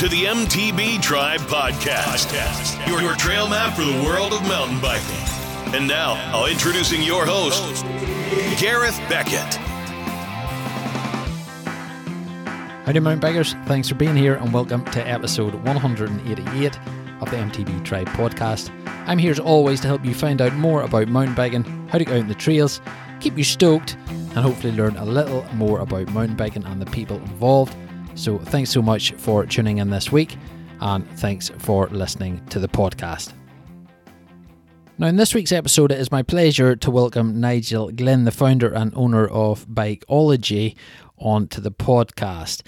To the MTB Tribe Podcast, your, your trail map for the world of mountain biking. And now, I'll introducing your host, Gareth Beckett. Howdy, mountain bikers. Thanks for being here and welcome to episode 188 of the MTB Tribe podcast. I'm here as always to help you find out more about mountain biking, how to go out in the trails, keep you stoked, and hopefully learn a little more about mountain biking and the people involved. So, thanks so much for tuning in this week, and thanks for listening to the podcast. Now, in this week's episode, it is my pleasure to welcome Nigel Glynn, the founder and owner of Bikeology, onto the podcast.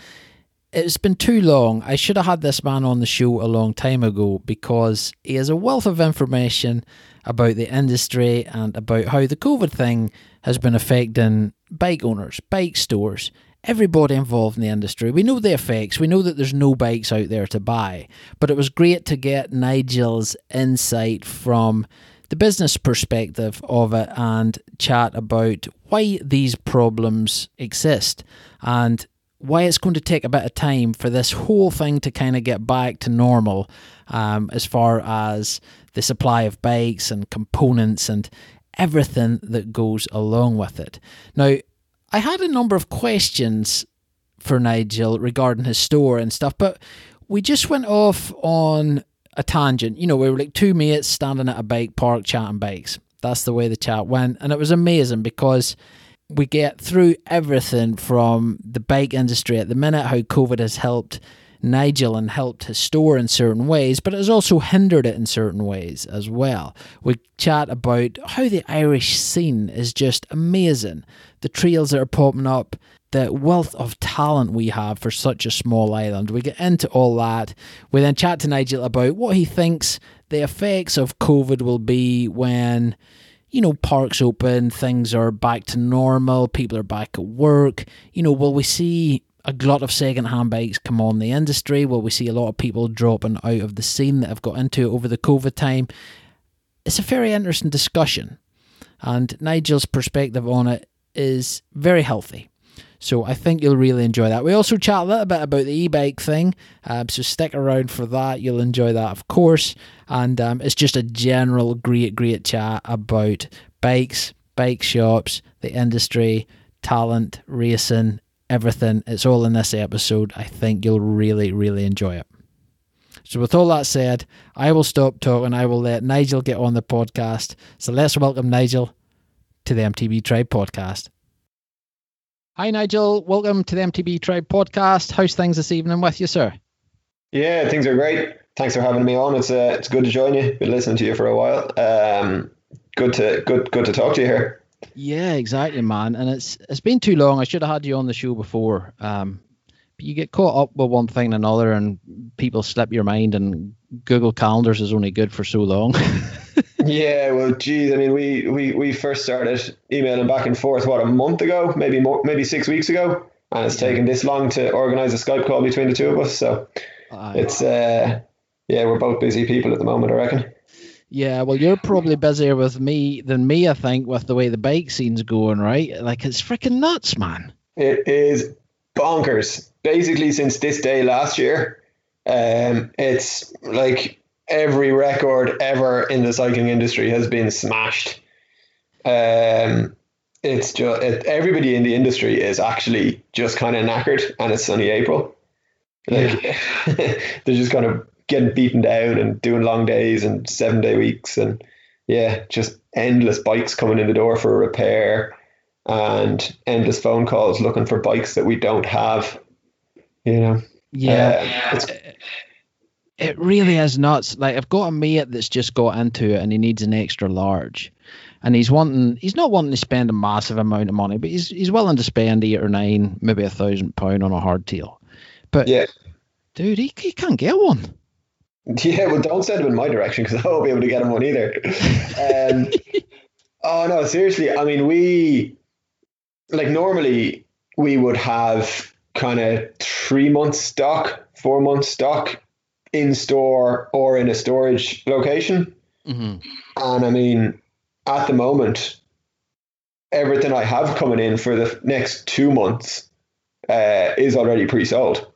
It's been too long. I should have had this man on the show a long time ago because he has a wealth of information about the industry and about how the COVID thing has been affecting bike owners, bike stores, everybody involved in the industry. We know the effects. We know that there's no bikes out there to buy. But it was great to get Nigel's insight from the business perspective of it and chat about why these problems exist and why it's going to take a bit of time for this whole thing to kind of get back to normal um, as far as the supply of bikes and components and everything that goes along with it. Now, I had a number of questions for Nigel regarding his store and stuff, but we just went off on a tangent. You know, we were like two mates standing at a bike park chatting bikes. That's the way the chat went. And it was amazing because we get through everything from the bike industry at the minute, how COVID has helped Nigel and helped his store in certain ways, but it has also hindered it in certain ways as well. We chat about how the Irish scene is just amazing, the trails that are popping up, the wealth of talent we have for such a small island. We get into all that. We then chat to Nigel about what he thinks the effects of COVID will be when you know, parks open, things are back to normal, people are back at work. You know, will we see a glut of second-hand bikes come on the industry? where we see a lot of people dropping out of the scene that have got into it over the COVID time? It's a very interesting discussion, and Nigel's perspective on it is very healthy. So I think you'll really enjoy that. We also chat a little bit about the e-bike thing, um, so stick around for that. You'll enjoy that, of course. And um, it's just a general great, great chat about bikes, bike shops, the industry, talent, racing, everything. It's all in this episode. I think you'll really, really enjoy it. So, with all that said, I will stop talking. I will let Nigel get on the podcast. So, let's welcome Nigel to the MTB Tribe podcast. Hi, Nigel. Welcome to the MTB Tribe podcast. How's things this evening with you, sir? Yeah, things are great. Thanks for having me on. It's uh, it's good to join you. Been listening to you for a while. Um, good to good good to talk to you here. Yeah, exactly, man. And it's it's been too long. I should have had you on the show before. Um, but you get caught up with one thing and another, and people slip your mind. And Google Calendars is only good for so long. yeah, well, geez, I mean, we, we we first started emailing back and forth what a month ago, maybe more, maybe six weeks ago, and it's taken this long to organize a Skype call between the two of us. So uh, it's uh, yeah, we're both busy people at the moment, I reckon. Yeah, well, you're probably busier with me than me, I think, with the way the bike scene's going, right? Like it's freaking nuts, man. It is bonkers. Basically, since this day last year, um, it's like every record ever in the cycling industry has been smashed. Um, it's just it, everybody in the industry is actually just kind of knackered, and it's sunny April. Like yeah. they're just kind of getting beaten down and doing long days and seven day weeks, and yeah, just endless bikes coming in the door for a repair, and endless phone calls looking for bikes that we don't have. You know. Yeah. Uh, it really is nuts. Like I've got a mate that's just got into it and he needs an extra large. And he's wanting he's not wanting to spend a massive amount of money, but he's he's willing to spend eight or nine, maybe a thousand pound on a hardtail. But yeah. dude, he, he can't get one. Yeah, well don't send him in my direction because I won't be able to get him one either. um, oh no, seriously. I mean we like normally we would have kind of three months stock, four months stock in store or in a storage location. Mm-hmm. And I mean, at the moment, everything I have coming in for the next two months uh, is already pre-sold.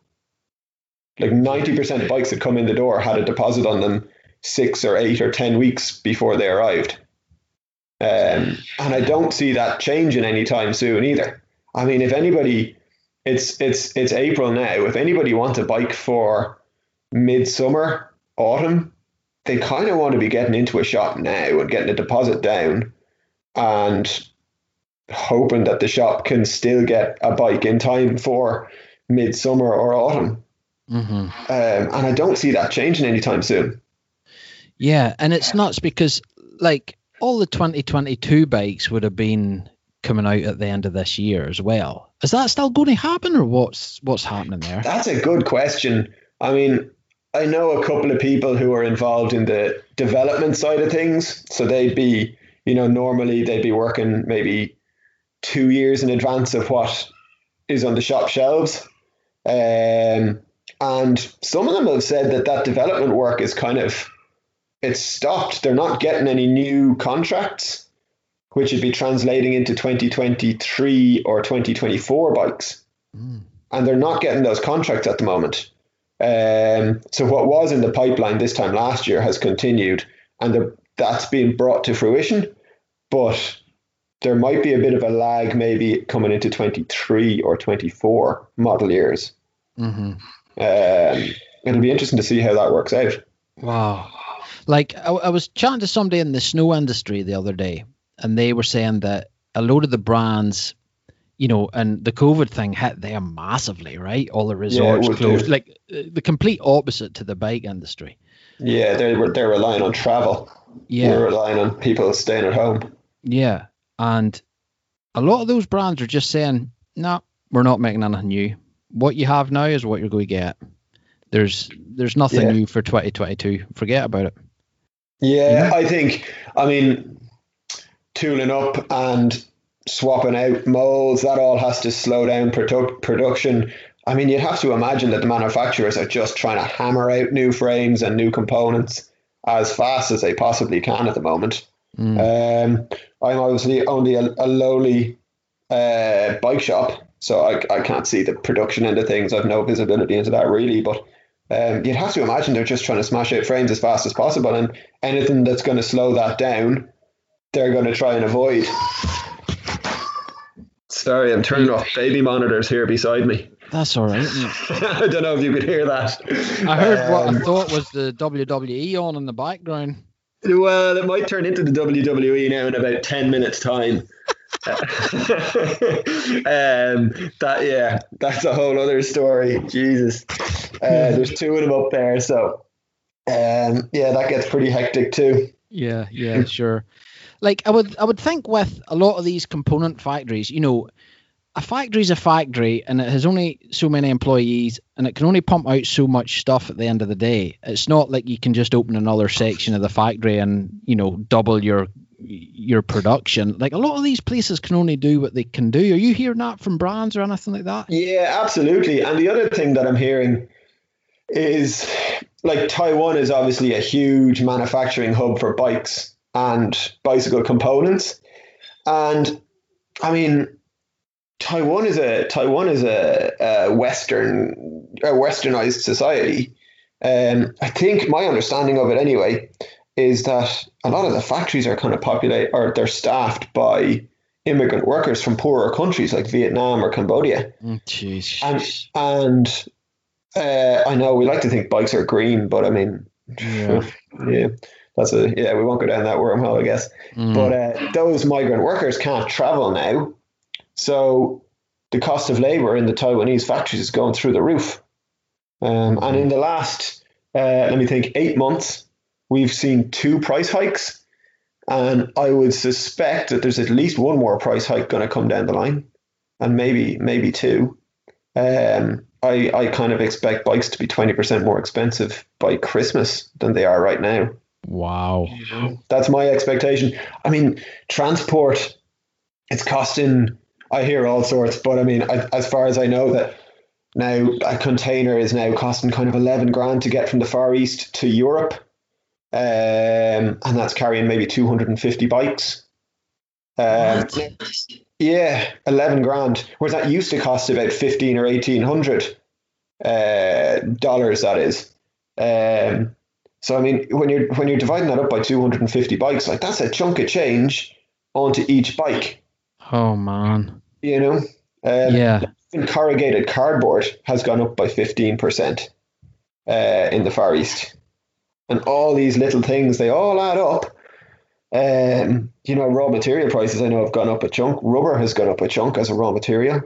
Like 90% of bikes that come in the door had a deposit on them six or eight or 10 weeks before they arrived. Um, and I don't see that changing anytime soon either. I mean, if anybody, it's it's it's April now. If anybody wants a bike for midsummer, autumn, they kind of want to be getting into a shop now and getting a deposit down, and hoping that the shop can still get a bike in time for midsummer or autumn. Mm-hmm. Um, and I don't see that changing anytime soon. Yeah, and it's nuts because like all the 2022 bikes would have been coming out at the end of this year as well. Is that still going to happen, or what's what's happening there? That's a good question. I mean, I know a couple of people who are involved in the development side of things, so they'd be, you know, normally they'd be working maybe two years in advance of what is on the shop shelves. Um, and some of them have said that that development work is kind of it's stopped. They're not getting any new contracts, which would be translating into 2023 or 2024 bikes. Mm. And they're not getting those contracts at the moment. Um, so what was in the pipeline this time last year has continued, and that's being brought to fruition. But there might be a bit of a lag, maybe coming into 23 or 24 model years. Mm-hmm. Um, it'll be interesting to see how that works out. Wow. Like I, I was chatting to somebody in the snow industry the other day, and they were saying that a load of the brands, you know, and the COVID thing hit them massively, right? All the resorts yeah, closed, do. like uh, the complete opposite to the bike industry. Yeah, they were they're relying on travel. Yeah, we're relying on people staying at home. Yeah, and a lot of those brands are just saying, "No, we're not making anything new. What you have now is what you're going to get. There's there's nothing yeah. new for 2022. Forget about it." Yeah, I think, I mean, tooling up and swapping out molds, that all has to slow down produ- production. I mean, you'd have to imagine that the manufacturers are just trying to hammer out new frames and new components as fast as they possibly can at the moment. Mm. Um, I'm obviously only a, a lowly uh, bike shop, so I, I can't see the production end of things. I've no visibility into that really, but um, you'd have to imagine they're just trying to smash out frames as fast as possible, and anything that's going to slow that down, they're going to try and avoid. Sorry, I'm turning off baby monitors here beside me. That's all right. I don't know if you could hear that. I heard um, what I um, thought was the WWE on in the background. Well, it might turn into the WWE now in about 10 minutes' time. Um, that yeah, that's a whole other story. Jesus, uh, there's two of them up there, so um, yeah, that gets pretty hectic too. Yeah, yeah, sure. Like I would, I would think with a lot of these component factories, you know, a factory is a factory and it has only so many employees and it can only pump out so much stuff at the end of the day. It's not like you can just open another section of the factory and you know double your your production. Like a lot of these places can only do what they can do. Are you hearing that from brands or anything like that? Yeah, absolutely. And the other thing that I'm hearing is like Taiwan is obviously a huge manufacturing hub for bikes and bicycle components. And I mean, Taiwan is a Taiwan is a, a Western a Westernized society. Um, I think my understanding of it anyway is that a lot of the factories are kind of populated or they're staffed by immigrant workers from poorer countries like Vietnam or Cambodia. Mm, jeez. and and uh, I know we like to think bikes are green, but I mean, yeah, yeah that's a yeah. We won't go down that wormhole, I guess. Mm. But uh, those migrant workers can't travel now, so the cost of labor in the Taiwanese factories is going through the roof. Um, and in the last, uh, let me think, eight months, we've seen two price hikes, and I would suspect that there's at least one more price hike going to come down the line, and maybe maybe two. Um, I I kind of expect bikes to be twenty percent more expensive by Christmas than they are right now. Wow, that's my expectation. I mean, transport, it's costing. I hear all sorts, but I mean, I, as far as I know, that now a container is now costing kind of eleven grand to get from the Far East to Europe um, and that's carrying maybe 250 bikes. Um, yeah, 11 grand. Whereas that used to cost about 15 or 1800. uh, dollars. That is. Um, so I mean, when you're when you're dividing that up by 250 bikes, like that's a chunk of change onto each bike. Oh man. You know. Um, yeah. Even corrugated cardboard has gone up by 15 percent uh, in the Far East, and all these little things they all add up. Um, you know, raw material prices I know have gone up a chunk. Rubber has gone up a chunk as a raw material.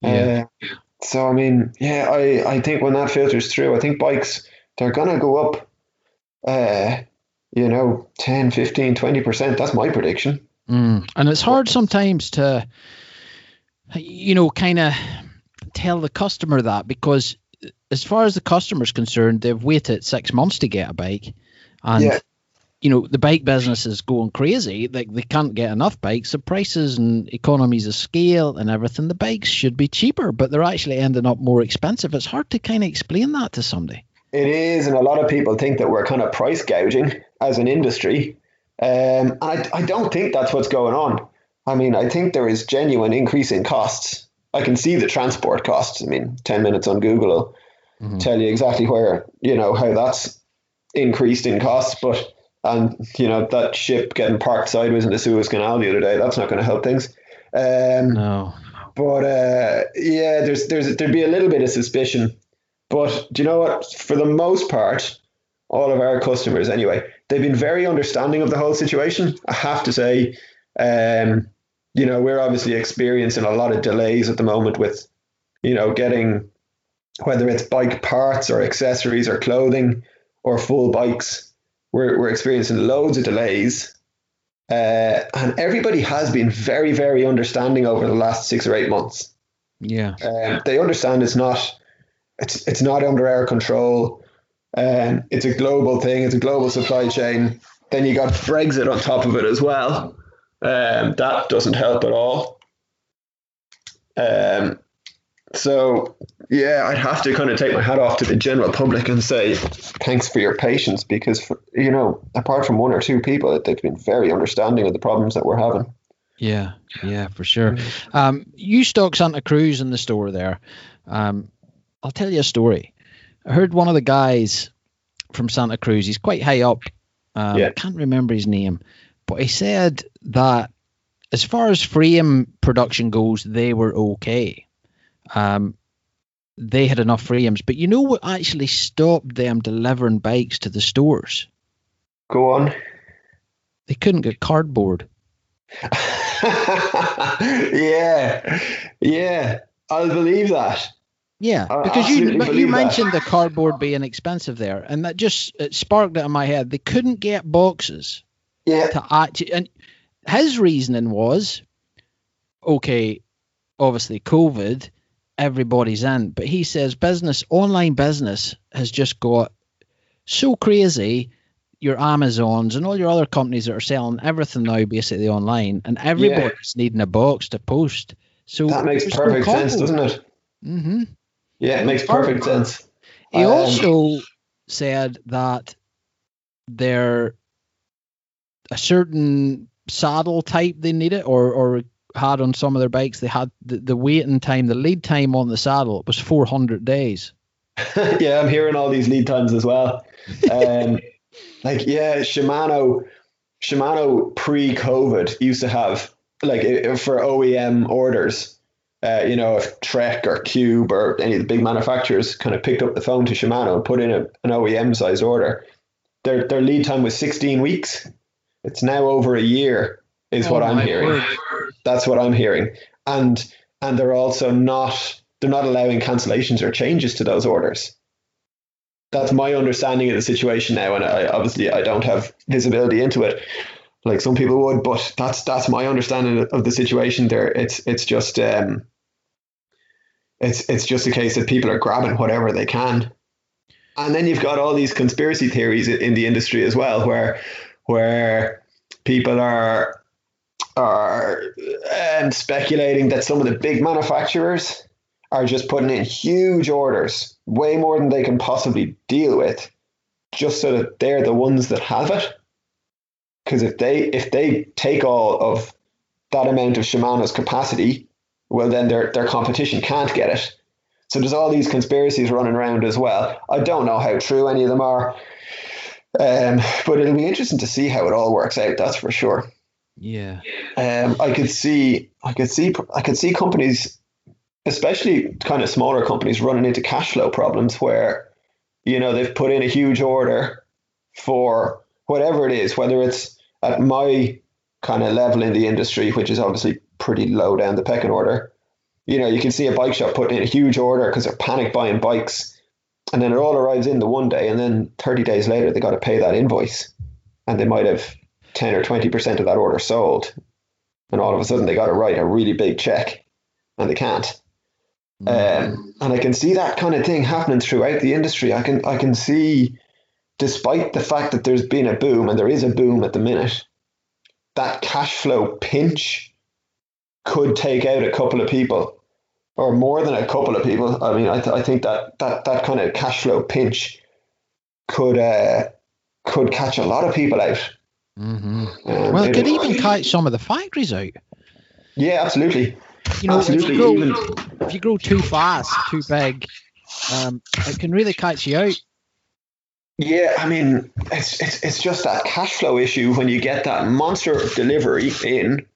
Yeah. Uh, so I mean, yeah, I, I think when that filters through, I think bikes they're gonna go up uh, you know, 10, 15, 20%. That's my prediction. Mm. And it's hard sometimes to you know, kind of tell the customer that because as far as the customer's concerned, they've waited six months to get a bike. And Yeah. you know, the bike business is going crazy. Like they can't get enough bikes. The prices and economies of scale and everything, the bikes should be cheaper, but they're actually ending up more expensive. It's hard to kind of explain that to somebody. It is, and a lot of people think that we're kind of price gouging as an industry. Um, and I, I don't think that's what's going on. I mean, I think there is genuine increase in costs. I can see the transport costs. I mean, 10 minutes on Google will tell you exactly where, you know, how that's increased in costs. But, and, you know, that ship getting parked sideways in the Suez Canal the other day, that's not going to help things. Um, No. but uh, yeah, there's there's there'd be a little bit of suspicion. But do you know what? For the most part, all of our customers, anyway, they've been very understanding of the whole situation. I have to say, um, you know, we're obviously experiencing a lot of delays at the moment with, you know, getting whether it's bike parts or accessories or clothing or full bikes. We're we're experiencing loads of delays. Uh, and everybody has been very, very understanding over the last six or eight months. Yeah. Um, they understand it's not it's it's not under our control. Um, it's a global thing. It's a global supply chain. Then you got Brexit on top of it as well. Um, that doesn't help at all. Um, so yeah, I'd have to kind of take my hat off to the general public and say thanks for your patience because for, you know, apart from one or two people, they've been very understanding of the problems that we're having. Yeah, yeah, for sure. Um, you stock Santa Cruz in the store there. Um, I'll tell you a story. I heard one of the guys from Santa Cruz. He's quite high up. Um, Yeah. I can't remember his name, but he said that as far as frame production goes, they were okay. Um, they had enough frames, but you know what actually stopped them delivering bikes to the stores? Go on. They couldn't get cardboard. yeah, yeah, I'll believe that. Yeah, I because you but you believe that. mentioned the cardboard being expensive there, and that just it sparked it in my head. They couldn't get boxes Yeah, to actually, and his reasoning was, okay, obviously COVID, everybody's in, but he says business, online business has just got so crazy. Your Amazons and all your other companies that are selling everything now basically online, and everybody's needing a box to post. So that makes no perfect sense, doesn't it? Mm-hmm. Yeah, it makes perfect sense. He Um, also said that there a certain saddle type they needed or or had on some of their bikes they had the, the waiting time the lead time on the saddle was 400 days yeah, I'm hearing all these lead times as well. Um, like, yeah, Shimano, Shimano pre-COVID used to have like for OEM orders. Uh, you know, if Trek or Cube or any of the big manufacturers kind of picked up the phone to Shimano and put in a, an OEM size order, their their lead time was 16 weeks. It's now over a year, is what Oh I'm hearing. word. That's what I'm hearing, and and they're also not they're not allowing cancellations or changes to those orders. That's my understanding of the situation now, and I obviously I don't have visibility into it like some people would, but that's that's my understanding of the situation. There, it's it's just um, it's it's just a case that people are grabbing whatever they can, and then you've got all these conspiracy theories in- the industry as well, where where people are are um, speculating that some of the big manufacturers are just putting in huge orders, way more than they can possibly deal with, just so that they're the ones that have it. Because if they if they take all of that amount of Shimano's capacity, well then their their competition can't get it. So there's all these conspiracies running around as well. I don't know how true any of them are, um, but it'll be interesting to see how it all works out. That's for sure. Yeah. Um, I could see, I could see, I could see companies, especially kind of smaller companies, running into cash flow problems where, you know, they've put in a huge order for whatever it is, whether it's at my kind of level in the industry, which is obviously pretty low down the pecking order. You know, you can see a bike shop putting in a huge order because they're panic buying bikes, and then it all arrives in the one day, and then 30 days later they got to pay that invoice, and they might have 10 or 20 percent of that order sold, and all of a sudden they got to write a really big check, and they can't. Um, and I can see that kind of thing happening throughout the industry. I can I can see, despite the fact that there's been a boom and there is a boom at the minute, that cash flow pinch could take out a couple of people or more than a couple of people. I mean, I, th- I think that, that that kind of cash flow pinch could uh, could catch a lot of people out. Mm-hmm. Um, well, it could even catch some of the factories out. Yeah, absolutely. You know, absolutely. If, you grow, if you grow too fast, too big, um, it can really catch you out. Yeah, I mean, it's, it's it's just that cash flow issue when you get that monster delivery in.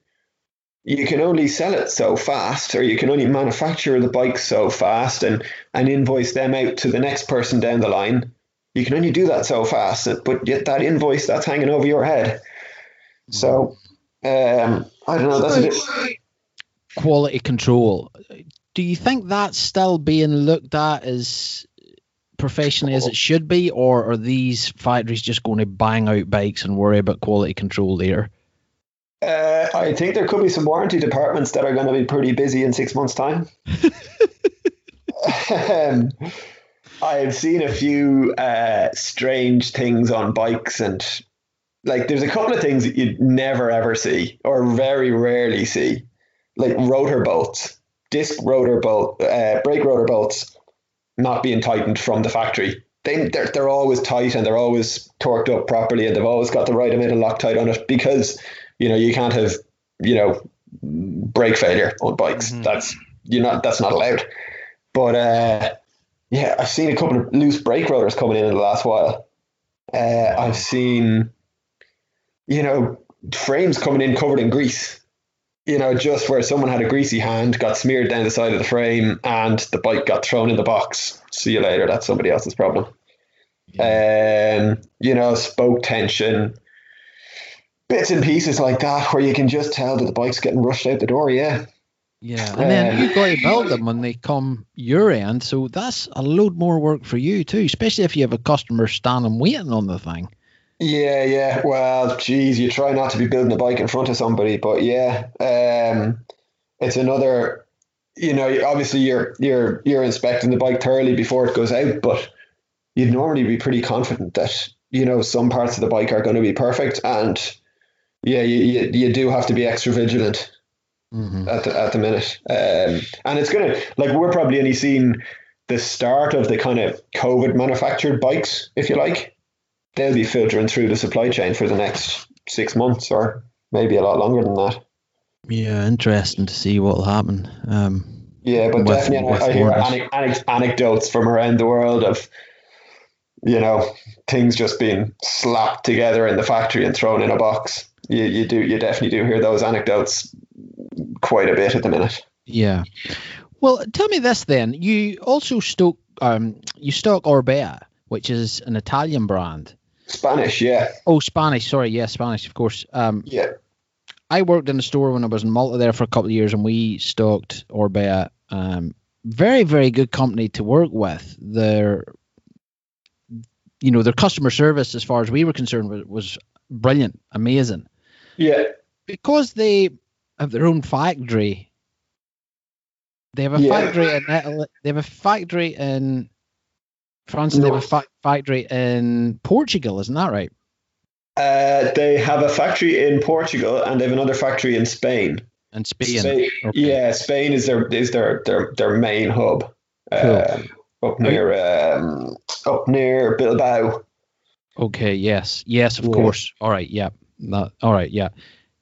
You can only sell it so fast, or you can only manufacture the bike so fast, and and invoice them out to the next person down the line. You can only do that so fast, but yet that invoice that's hanging over your head. So, um, I don't know. That's a bit quality control. Do you think that's still being looked at as professionally as it should be, or are these factories just going to bang out bikes and worry about quality control there? Uh, I think there could be some warranty departments that are going to be pretty busy in six months' time. um, I've seen a few uh, strange things on bikes, and like there's a couple of things that you'd never ever see, or very rarely see, like rotor bolts, disc rotor bolt, uh, brake rotor bolts not being tightened from the factory. They, they're, they're always tight and they're always torqued up properly and they've always got the right amount of Loctite on it because, you know, you can't have, you know, brake failure on bikes. Mm-hmm. That's, you're not, that's not allowed. But, uh, yeah, I've seen a couple of loose brake rotors coming in in the last while. Uh, I've seen, you know, frames coming in covered in grease you know, just where someone had a greasy hand, got smeared down the side of the frame, and the bike got thrown in the box. See you later. That's somebody else's problem. Yeah. Um, you know, spoke tension, bits and pieces like that, where you can just tell that the bike's getting rushed out the door. Yeah. Yeah, and then you've got to build them when they come your end, so that's a load more work for you too, especially if you have a customer standing waiting on the thing. Yeah, yeah. Well, geez, you try not to be building a bike in front of somebody, but yeah, um, it's another. You know, obviously you're you're you're inspecting the bike thoroughly before it goes out, but you'd normally be pretty confident that you know some parts of the bike are going to be perfect, and yeah, you you, you do have to be extra vigilant mm-hmm. at the at the minute, um, and it's gonna like we're probably only seeing the start of the kind of COVID manufactured bikes, if you like they'll be filtering through the supply chain for the next six months or maybe a lot longer than that. Yeah, interesting to see what'll happen. Um, yeah, but with, definitely, with I hear ane- anecdotes from around the world of you know things just being slapped together in the factory and thrown in a box. You you do you definitely do hear those anecdotes quite a bit at the minute. Yeah. Well, tell me this then. You also stock um you stock Orbea, which is an Italian brand. Spanish, yeah. Oh, Spanish. Sorry, yeah, Spanish, of course. Um, yeah. I worked in a store when I was in Malta there for a couple of years, and we stocked Orbea. Um, very, very good company to work with. Their, you know, their customer service, as far as we were concerned, was, was brilliant, amazing. Yeah. Because they have their own factory. They have a yeah. factory in They have a factory in France, no. they have a fa- factory in Portugal, isn't that right? Uh, they have a factory in Portugal and they have another factory in Spain. And Spain, Spain okay. yeah, Spain is their is their their their main hub. Cool. Um, up near um, up near Bilbao. Okay. Yes. Yes. Of yeah. course. All right. Yeah. Not, all right. Yeah.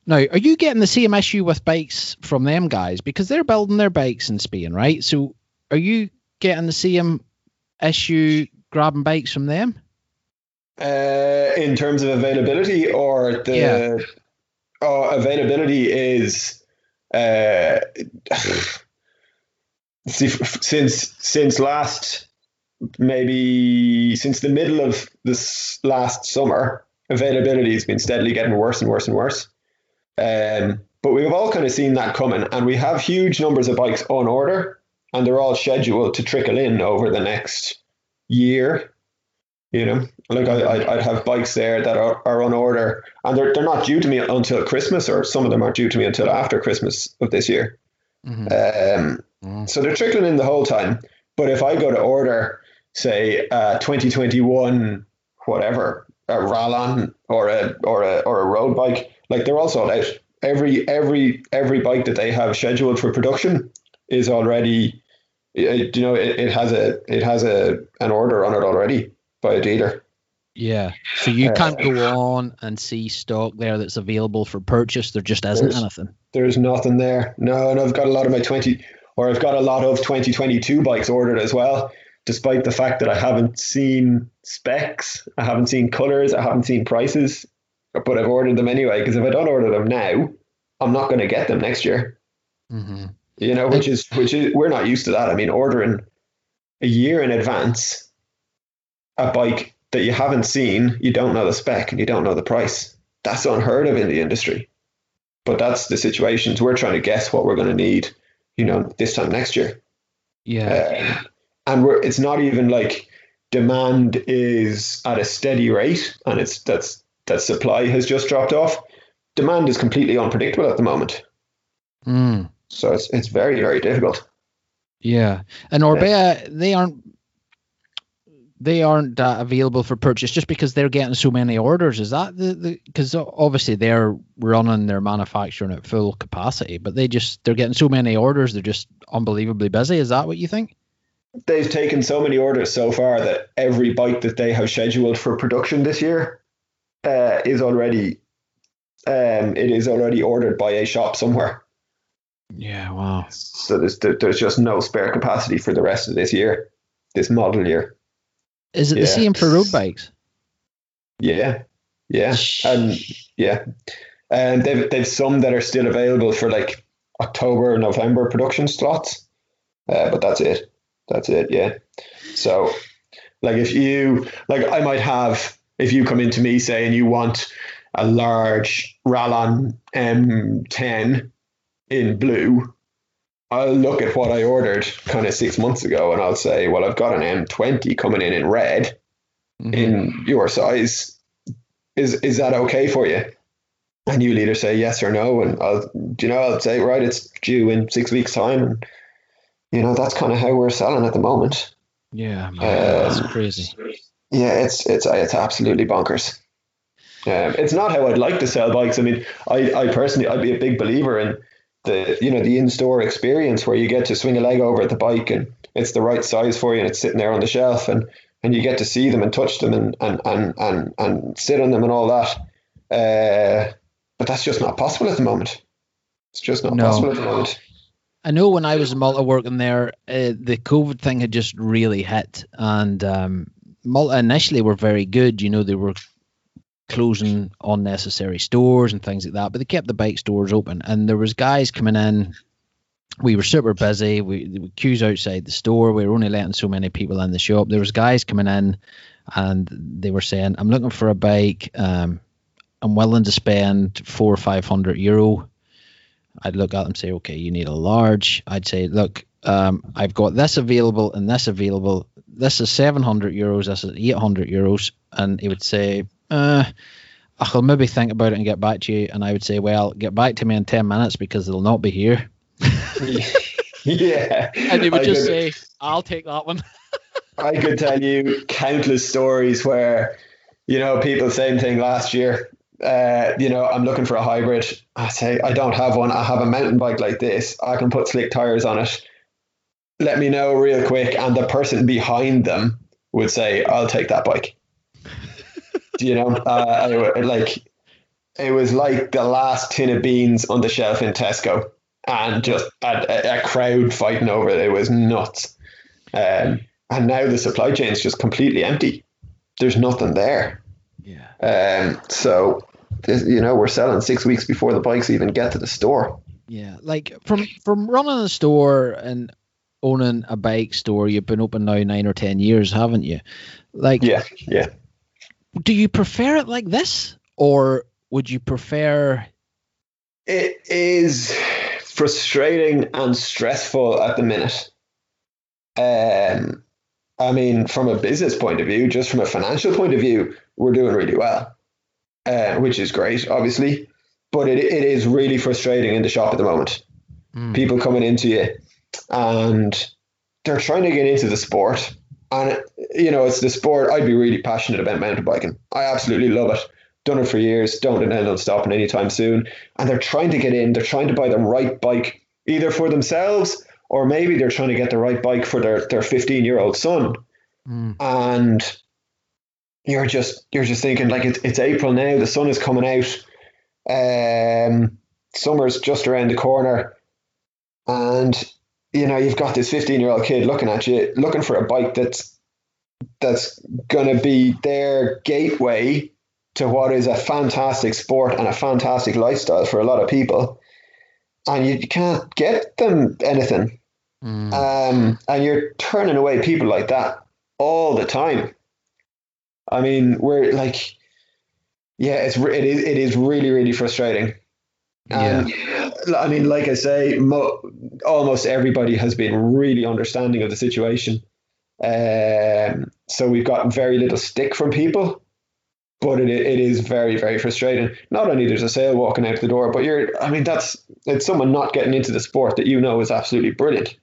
Now, are you getting the same issue with bikes from them guys because they're building their bikes in Spain, right? So, are you getting the same issue grabbing bikes from them? Uh, in terms of availability or the Yeah. oh, availability is uh, since since last maybe since the middle of this last summer, availability has been steadily getting worse and worse and worse. Um, but we've all kind of seen that coming, and we have huge numbers of bikes on order, and they're all scheduled to trickle in over the next year. You know, like I, I'd, I'd have bikes there that are, are on order, and they're they're not due to me until Christmas, or some of them aren't due to me until after Christmas of this year. Mhm. Um, Mm. so they're trickling in the whole time. But if I go to order, say, uh, 2021, whatever, a Rallon or a or a or a road bike, like they're all sold out. Every every every bike that they have scheduled for production is already, it, you know, it, it has a it has a an order on it already by a dealer. Yeah. So you Uh, can't go on and see stock there that's available for purchase. There just isn't anything. There's nothing there. No, and I've got a lot of my 20 or I've got a lot of 2022 bikes ordered as well, despite the fact that I haven't seen specs, I haven't seen colors, I haven't seen prices, but I've ordered them anyway because if I don't order them now, I'm not going to get them next year. Mm-hmm. You know, which is which is we're not used to that. I mean, ordering a year in advance a bike that you haven't seen, you don't know the spec and you don't know the price. That's unheard of in the industry. But that's the situations we're trying to guess what we're going to need, you know, this time next year. Yeah. Uh, and we're it's not even like demand is at a steady rate and it's that's that supply has just dropped off. Demand is completely unpredictable at the moment. Mm. So it's it's very, very difficult. Yeah. And Orbea, they aren't they aren't uh, available for purchase just because they're getting so many orders. Is that the the because obviously they're running their manufacturing at full capacity, but they just they're getting so many orders, they're just unbelievably busy. Is that what you think? they've taken so many orders so far that every bike that they have scheduled for production this year uh, is already um, it is already ordered by a shop somewhere. Yeah. Wow. So there's there's just no spare capacity for the rest of this year, this model year. Is it the same for road bikes? Yeah, yeah, and yeah, and they've they've some that are still available for like October, November production slots, uh, but that's it. That's it. Yeah. So, like, if you like, I might have if you come into me saying you want a large Rallon M10 in blue. I'll look at what I ordered kind of six months ago and I'll say, well, I've got an M20 coming in in red Mhm. in your size. Is is that okay for you? And you'll either say yes or no, and I'll you know I'll say right, it's due in six weeks' time, and you know that's kind of how we're selling at the moment. Yeah, man, Uh, that's crazy. Yeah, it's it's it's absolutely bonkers. Um, it's not how I'd like to sell bikes. I mean, I, I personally I'd be a big believer in the you know the in store experience where you get to swing a leg over at the bike and it's the right size for you and it's sitting there on the shelf and and you get to see them and touch them and and and and, and sit on them and all that. Uh, but that's just not possible at the moment. It's just not No. possible at the moment. I know when I was in Malta working there, uh, the COVID thing had just really hit, and um, Malta initially were very good. You know, they were closing unnecessary stores and things like that, but they kept the bike stores open, and there was guys coming in. We were super busy. We were queues outside the store. We were only letting so many people in the shop. There was guys coming in, and they were saying, "I'm looking for a bike. Um, I'm willing to spend four or five hundred euro." I'd look at them and say, okay, you need a large. I'd say, look, um, I've got this available and this available. This is 700 euros. This is 800 euros. And he would say, uh, I'll maybe think about it and get back to you. And I would say, well, get back to me in 10 minutes because they'll not be here. yeah. And he would I just could- say, I'll take that one. I could tell you countless stories where, you know, people same thing last year. Uh, you know, I'm looking for a hybrid. I say I don't have one. I have a mountain bike like this. I can put slick tires on it. Let me know real quick, and the person behind them would say, "I'll take that bike." Do you know, uh, I like it was like the last tin of beans on the shelf in Tesco, and just a, a, a crowd fighting over it. It was nuts. Um, and now the supply chain is just completely empty. There's nothing there. Yeah. Um, so, you know, we're selling six weeks before the bikes even get to the store. Yeah, like from from running the store and owning a bike store, you've been open now nine or ten years, haven't you? Like, yeah, yeah. Do you prefer it like this, or would you prefer? It is frustrating and stressful at the minute. Um, I mean, from a business point of view, just from a financial point of view, we're doing really well, uh, which is great, obviously. But it, it is really frustrating in the shop at the moment. Mm. People coming into you and they're trying to get into the sport. And, you know, it's the sport. I'd be really passionate about mountain biking. I absolutely love it. Done it for years. Don't intend on stopping anytime soon. And they're trying to get in. They're trying to buy the right bike, either for themselves or maybe they're trying to get the right bike for their their 15 year old son mm. and you're just you're just thinking like it's, it's april now the sun is coming out um summer's just around the corner and you know you've got this 15 year old kid looking at you looking for a bike that's that's going to be their gateway to what is a fantastic sport and a fantastic lifestyle for a lot of people and you can't get them anything. Mm. Um, and you're turning away people like that all the time. I mean, we're like, yeah, it's it is it is really really frustrating. And, yeah. I mean, like I say, mo- almost everybody has been really understanding of the situation. Um, so we've got very little stick from people but it, it is very very frustrating not only there's a sale walking out the door but you're i mean that's it's someone not getting into the sport that you know is absolutely brilliant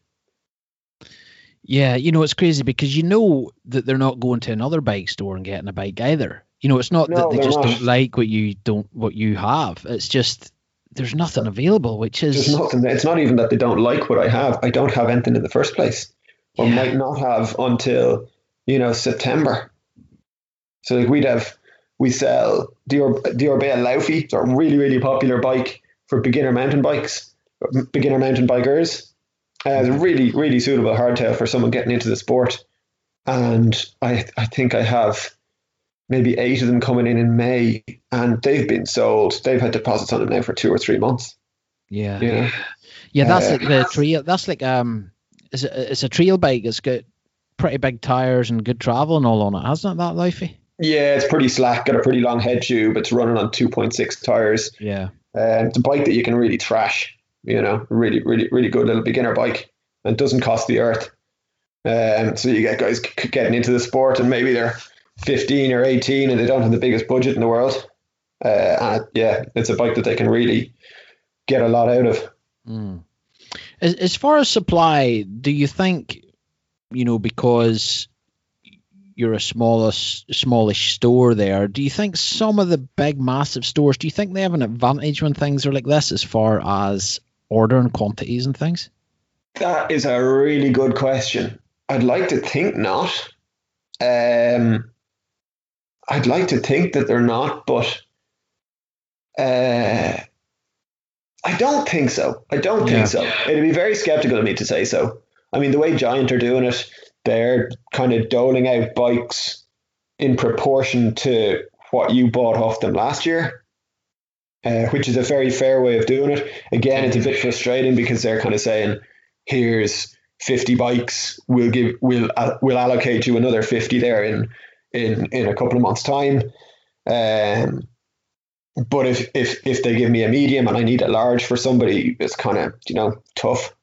yeah you know it's crazy because you know that they're not going to another bike store and getting a bike either you know it's not no, that they just not. don't like what you don't what you have it's just there's nothing available which is there's nothing it's not even that they don't like what i have i don't have anything in the first place or yeah. might not have until you know september so like we'd have we sell the, the Orbea Laufey. It's a really, really popular bike for beginner mountain bikes, beginner mountain bikers. Uh, it's a really, really suitable hardtail for someone getting into the sport. And I, I think I have maybe eight of them coming in in May, and they've been sold. They've had deposits on them now for two or three months. Yeah, yeah, yeah. That's uh, like the trail. That's like um, it's a, it's a trail bike. It's got pretty big tires and good travel and all on it, hasn't it? That Laufey. Yeah, it's pretty slack. Got a pretty long head tube. It's running on 2.6 tires. Yeah. Um, it's a bike that you can really trash. You know, really, really, really good little beginner bike, and doesn't cost the earth. Um, so you get guys getting into the sport, and maybe they're 15 or 18, and they don't have the biggest budget in the world. Uh, and yeah, it's a bike that they can really get a lot out of. Mm. As, as far as supply, do you think, you know, because you're a smallish smallish store there. Do you think some of the big massive stores do you think they have an advantage when things are like this as far as ordering quantities and things? That is a really good question. I'd like to think not. Um, I'd like to think that they're not, but uh, I don't think so. I don't yeah. think so. It'd be very skeptical of me to say so. I mean, the way Giant are doing it, they're kind of doling out bikes in proportion to what you bought off them last year, uh, which is a very fair way of doing it. Again, it's a bit frustrating because they're kind of saying, "Here's 50 bikes. We'll give we'll uh, we'll allocate you another 50 there in in in a couple of months' time." Um, but if if if they give me a medium and I need a large for somebody, it's kind of you know tough.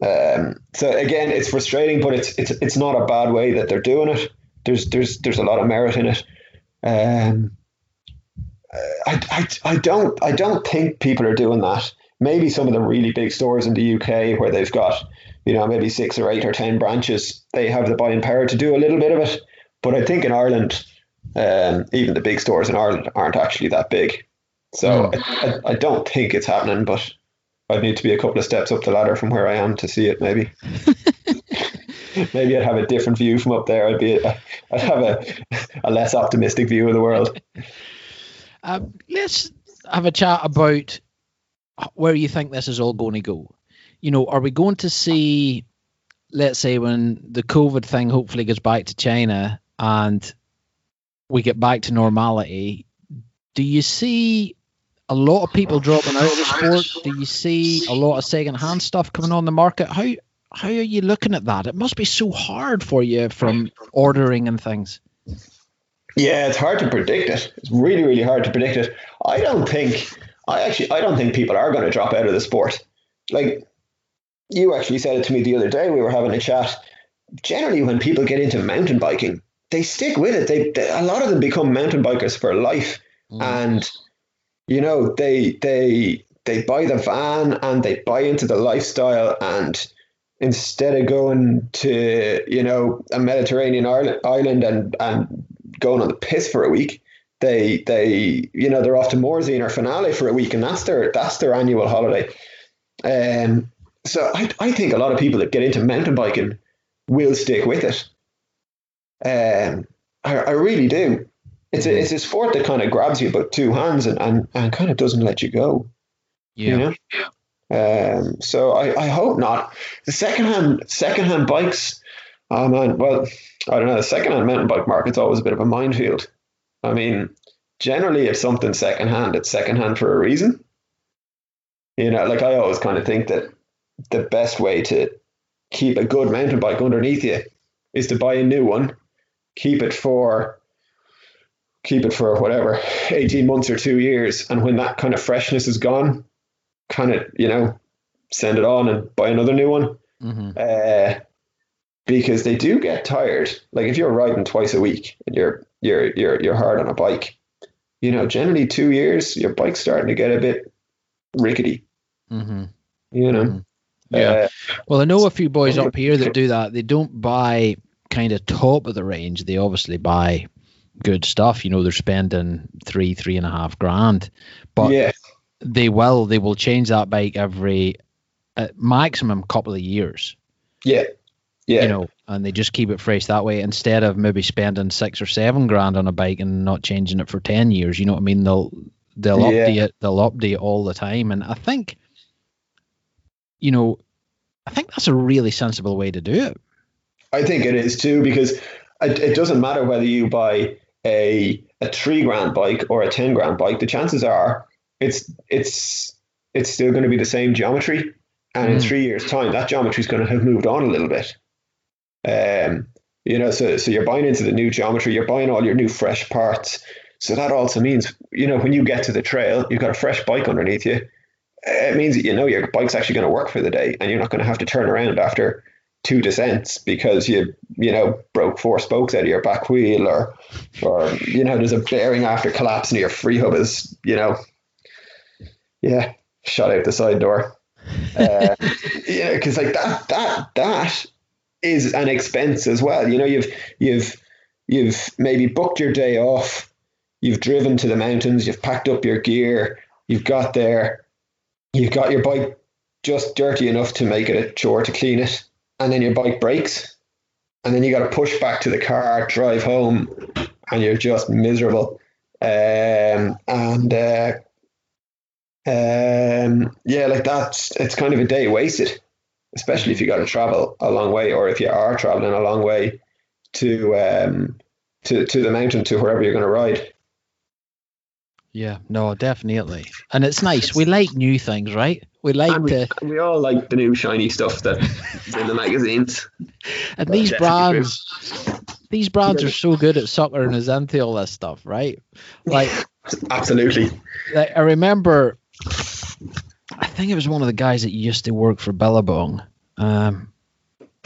Um, so again, it's frustrating, but it's it's it's not a bad way that they're doing it. There's there's there's a lot of merit in it. Um, I, I, I don't I don't think people are doing that. Maybe some of the really big stores in the UK where they've got you know maybe six or eight or ten branches, they have the buying power to do a little bit of it. But I think in Ireland, um, even the big stores in Ireland aren't actually that big. So mm. I, I, I don't think it's happening, but I'd need to be a couple of steps up the ladder from where I am to see it. Maybe. maybe I'd have a different view from up there. I'd be, a, I'd have a, a less optimistic view of the world. Um, let's have a chat about where you think this is all going to go. You know, are we going to see let's say when the COVID thing hopefully goes back to China and we get back to normality, do you see a lot of people dropping out of the sport? Do you see a lot of second-hand stuff coming on the market? How how are you looking at that? It must be so hard for you from ordering and things. Yeah, it's hard to predict it. It's really, really hard to predict it. I don't think I actually I don't think people are going to drop out of the sport. Like you actually said it to me the other day. We were having a chat. Generally, when people get into mountain biking, they stick with it. They, they a lot of them become mountain bikers for life, mm. and you know they they they buy the van and they buy into the lifestyle and instead of going to you know a Mediterranean island and and going on the piss for a week, they they you know they're off to Morzine or Finale for a week, and that's their that's their annual holiday. Um, so I I think a lot of people that get into mountain biking will stick with it. Um, I, I really do. It's a mm-hmm. it's a sport that kind of grabs you by two hands and, and, and kind of doesn't let you go. Yeah. You know? Um, so I, I hope not. The secondhand secondhand bikes, oh man, well, I don't know. The secondhand mountain bike market's always a bit of a minefield. I mean, generally, if something's secondhand, it's secondhand for a reason. You know, like I always kind of think that the best way to keep a good mountain bike underneath you is to buy a new one, keep it for keep it for whatever 18 months or two years and when that kind of freshness is gone kind of you know send it on and buy another new one mm-hmm. uh, because they do get tired like if you're riding twice a week and you're you're you're you're hard on a bike you know generally two years your bike's starting to get a bit rickety mm-hmm. you know mm-hmm. Yeah. Uh, well, I know a few boys up here that do that. They don't buy kind of top of the range. They obviously buy good stuff. You know, they're spending three, three and a half grand, but yeah. they will they will change that bike every uh, maximum couple of years. Yeah. Yeah. You know, and they just keep it fresh that way instead of maybe spending six or seven grand on a bike and not changing it for ten years. You know what I mean? They'll they'll yeah. update they'll update all the time. And I think you know, I think that's a really sensible way to do it. I think it is too because it, it doesn't matter whether you buy a a three grand bike or a ten grand bike. The chances are it's it's it's still going to be the same geometry, and mm. in three years' time, that geometry is going to have moved on a little bit. Um, you know, so so you're buying into the new geometry, you're buying all your new fresh parts. So that also means, you know, when you get to the trail, you've got a fresh bike underneath you it means that you know your bike's actually going to work for the day and you're not going to have to turn around after two descents because you you know broke four spokes out of your back wheel or or you know there's a bearing after collapse and your free hub is you know yeah shot out the side door. Uh, you know because like that that that is an expense as well. You know you've you've you've maybe booked your day off you've driven to the mountains you've packed up your gear you've got there you've got your bike just dirty enough to make it a chore to clean it, and then your bike breaks, and then you got to push back to the car, drive home, and you're just miserable. Um, and uh, um, yeah, like that's it's kind of a day wasted, especially if you got to travel a long way, or if you are traveling a long way to um, to to the mountain to wherever you're going to ride. Yeah, no, definitely. And it's nice. We like new things, right? We like we, the we all like the new shiny stuff that's in the magazines. And these brands these brands are so good at suckering us into all this stuff, right? Like Absolutely. Like I remember I think it was one of the guys that used to work for Billabong. Um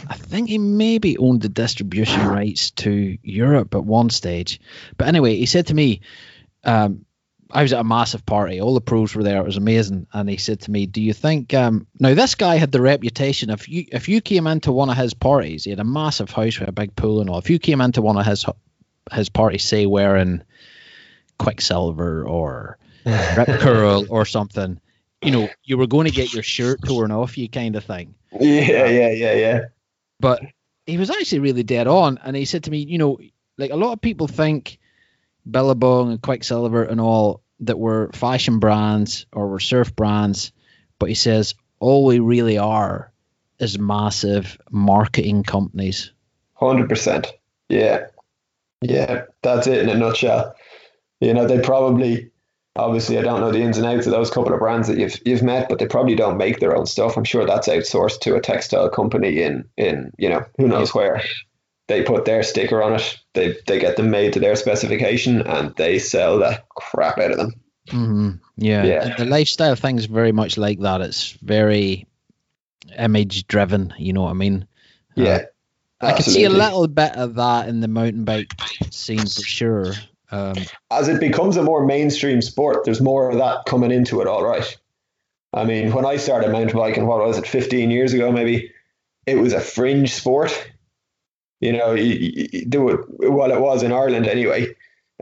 I think he maybe owned the distribution rights to Europe at one stage. But anyway, he said to me, um, I was at a massive party. All the pros were there. It was amazing. And he said to me, "Do you think?" Um, now this guy had the reputation. If you if you came into one of his parties, he had a massive house with a big pool and all. If you came into one of his his parties, say wearing Quiksilver or Rip Curl or something, you know, you were going to get your shirt torn off you, kind of thing. Yeah, yeah, yeah, yeah. But he was actually really dead on, and he said to me, you know, like a lot of people think Billabong and Quiksilver and all that were fashion brands or were surf brands, but he says all we really are is massive marketing companies. Hundred percent. Yeah, yeah, that's it in a nutshell. You know, they probably, obviously, I don't know the ins and outs of those couple of brands that you've you've met, but they probably don't make their own stuff. I'm sure that's outsourced to a textile company in in you know who knows where. They put their sticker on it. They they get them made to their specification, and they sell the crap out of them. Mm-hmm. Yeah. Yeah. the lifestyle thing's very much like that. It's very image driven. You know what I mean? Uh, Yeah, I can see a little bit of that in the mountain bike scene for sure. Um, as it becomes a more mainstream sport, there's more of that coming into it, all right. I mean, when I started mountain biking, what was it, 15 years ago, maybe, it was a fringe sport. You know, do it, well, it was in Ireland anyway.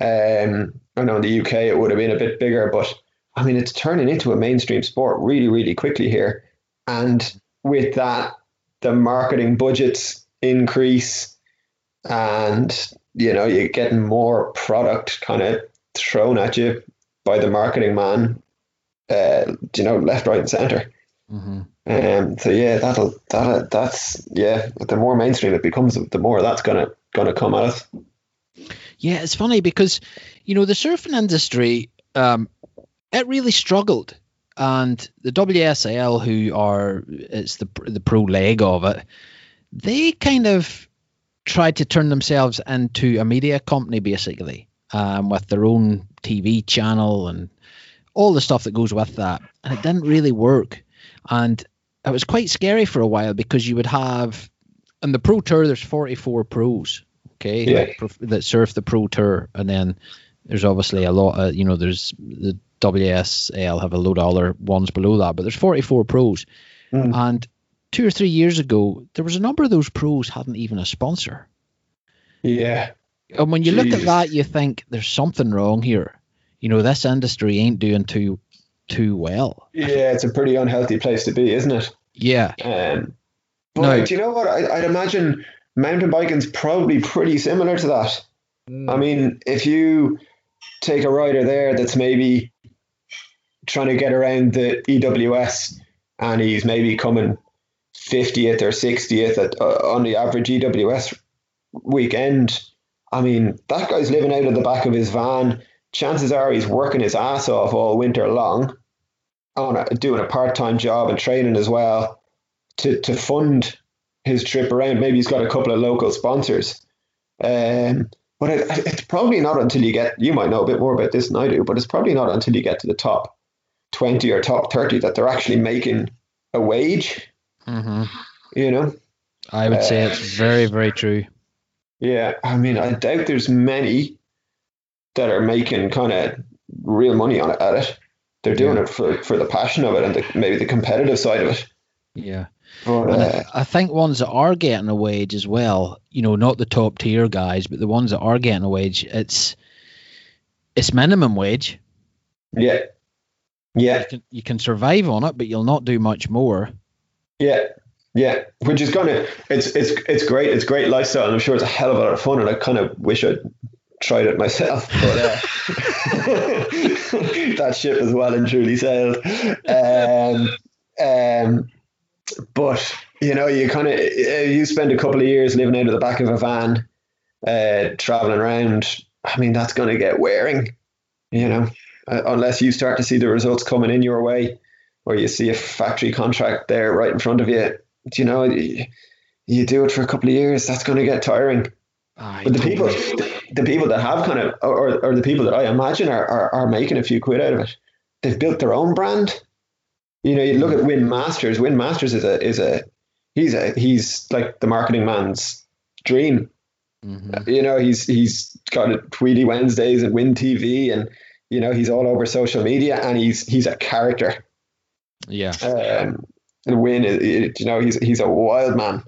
Um, I know in the UK it would have been a bit bigger, but I mean, it's turning into a mainstream sport really, really quickly here. And with that, the marketing budgets increase and you know you're getting more product kind of thrown at you by the marketing man uh you know left right and center mhm. Um so yeah that'll that that's yeah the more mainstream it becomes the more that's gonna gonna come at us. Yeah, it's funny because you know the surfing industry, um, it really struggled, and the WSL, who are it's the the pro leg of it, they kind of tried to turn themselves into a media company basically, um, with their own TV channel and all the stuff that goes with that, and it didn't really work, and it was quite scary for a while because you would have on the pro tour there's 44 pros okay Yeah. prof- that surf the pro tour. And then there's obviously a lot of you know there's the WSL have a load of other ones below that but there's 44 pros. Mm. and two or three years ago there was a number of those pros hadn't even a sponsor. Yeah. And when you look at that you think there's something wrong here. You know this industry ain't doing too too well. Yeah it's a pretty unhealthy place to be isn't it? Yeah. Um but No. do you know what? I, i'd imagine mountain biking's probably pretty similar to that. I mean, if you take a rider there that's maybe trying to get around the EWS and he's maybe coming 50th or 60th at, uh, on the average EWS weekend, I mean, that guy's living out of the back of his van. Chances are he's working his ass off all winter long on a, doing a part-time job and training as well to, to fund his trip around. Maybe he's got a couple of local sponsors. Um, but it, it's probably not until you get, you might know a bit more about this than I do, but it's probably not until you get to the top 20 or top 30 that they're actually making a wage, hmm you know? i would say it's very very true Yeah. I mean, I doubt there's many that are making kind of real money on it at it. They're doing it for, for the passion of it and the, maybe the competitive side of it. yeah But, uh, I, I think ones that are getting a wage as well, you know, not the top tier guys, but the ones that are getting a wage, it's it's minimum wage. yeah. Yeah. You can you can survive on it, but you'll not do much more. Yeah, yeah, which is kind of it's it's it's great. It's great lifestyle, and I'm sure it's a hell of a lot of fun. And I kind of wish I'd tried it myself, but uh, that ship is well and truly sailed. Um, um, but you know, you kind of you spend a couple of years living out of the back of a van, uh, traveling around. I mean, that's gonna get wearing, you know, uh, unless you start to see the results coming in your way or you see a factory contract there right in front of you, Do you know, you, you do it for a couple of years, that's going to get tiring. Aye, But the people, the, the people that have kind of, or, or the people that I imagine are, are, are making a few quid out of it, they've built their own brand. You know, you look at Wyn Masters. Wyn Masters is a is a he's a he's like the marketing man's dream. Mhm. You know, he's he's got Tweety Wednesdays and Wyn TV, and you know he's all over social media, and he's he's a character. Yeah. Um, and Wyn, you know, he's he's a wild man,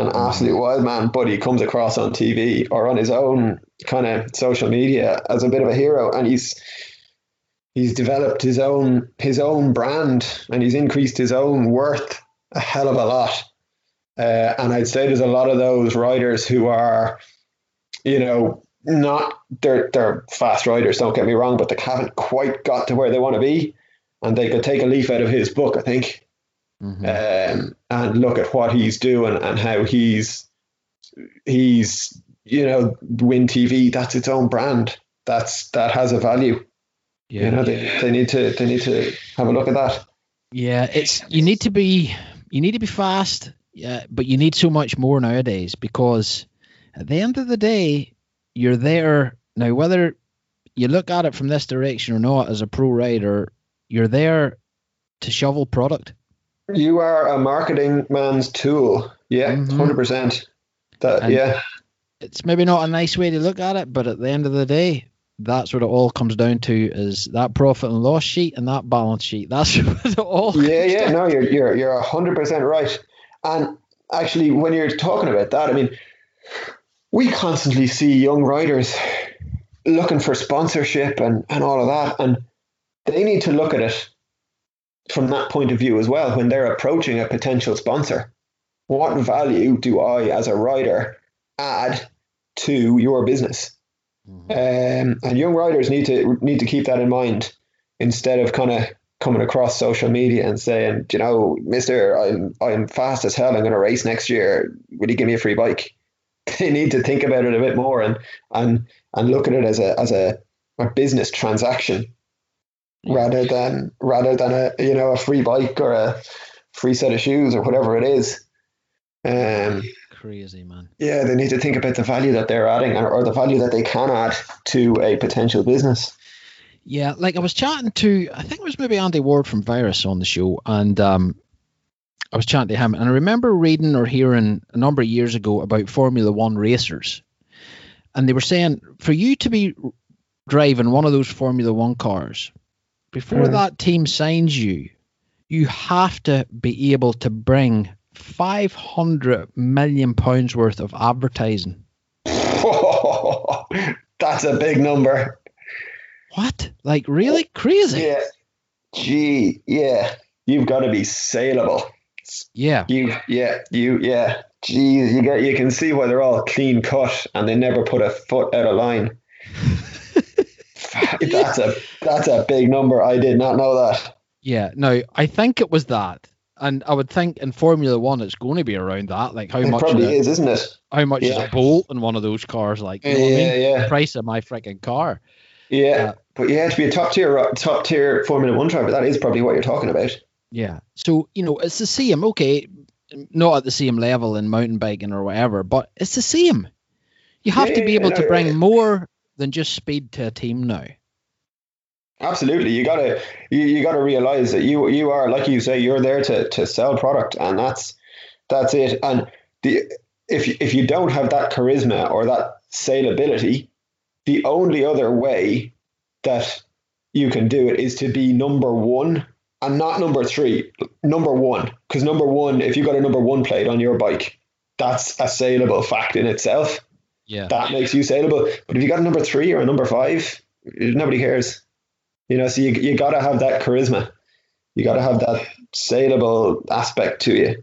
an absolute wild man. But he comes across on TV or on his own kind of social media as a bit of a hero, and he's he's developed his own his own brand, and he's increased his own worth a hell of a lot. Uh, and I'd say there's a lot of those riders who are, you know, not they're they're fast riders. Don't get me wrong, but they haven't quite got to where they want to be and they could take a leaf out of his book, I think. Mm-hmm. um, and look at what he's doing and how he's he's you know Wyn TV. That's its own brand. That's that has a value. Yeah, you know they, they need to they need to have a look at that. Yeah, it's you need to be you need to be fast. Yeah, but you need so much more nowadays because at the end of the day, you're there now. Whether you look at it from this direction or not, as a pro rider, you're there to shovel product. You are a marketing man's tool. Yeah, 100 mm-hmm. percent. That and yeah. It's maybe not a nice way to look at it, but at the end of the day, that's what it all comes down to is that profit and loss sheet and that balance sheet. That's what it all. Yeah, yeah, no, you're you're you're hundred percent right. And actually, when you're talking about that, I mean, we constantly see young writers looking for sponsorship and and all of that, and they need to look at it from that point of view as well when they're approaching a potential sponsor. What value do I, as a rider, add to your business? Mm-hmm. Um, and young riders need to need to keep that in mind instead of kind of coming across social media and saying, you know, Mister, I'm I'm fast as hell. I'm going to race next year. Will you give me a free bike? They need to think about it a bit more and and and look at it as a as a, a business transaction rather than rather than a you know a free bike or a free set of shoes or whatever it is. Um, crazy, man. Yeah, they need to think about the value that they're adding or, or the value that they can add to a potential business. Yeah, like I was chatting to, I think it was maybe Andy Ward from Virus on the show, and um, I was chatting to him, and I remember reading or hearing a number of years ago about Formula One racers, and they were saying for you to be driving one of those Formula One cars, before mm. that team signs you, you have to be able to bring 500 million pounds worth of advertising. that's a big number. What? Like really crazy? Yeah. Gee, yeah. You've got to be saleable. Yeah. You yeah, you yeah. Geez, you get you can see why they're all clean cut and they never put a foot out of line. that's a that's a big number. I did not know that. Yeah, no, I think it was that and I would think in Formula One it's going to be around that. Like how it much probably is, isn't it? How much yeah. is a bolt in one of those cars? Like you know yeah, I mean? yeah. The price of my freaking car. Yeah, uh, but yeah, to be a top tier top tier Formula One driver, that is probably what you're talking about. Yeah. So you know, it's the same. Okay, not at the same level in mountain biking or whatever, but it's the same. You have yeah, to be able to bring more than just speed to a team now. Absolutely, you gotta you, you gotta realize that you you are like you say you're there to to sell product, and that's that's it. And the if if you don't have that charisma or that saleability, the only other way that you can do it is to be number one and not number three, number one. Because number one, if you got a number one plate on your bike, that's a saleable fact in itself. Yeah, that makes you saleable. But if you got a number three or a number five, nobody cares. You know, so you you got to have that charisma. You got to have that saleable aspect to you.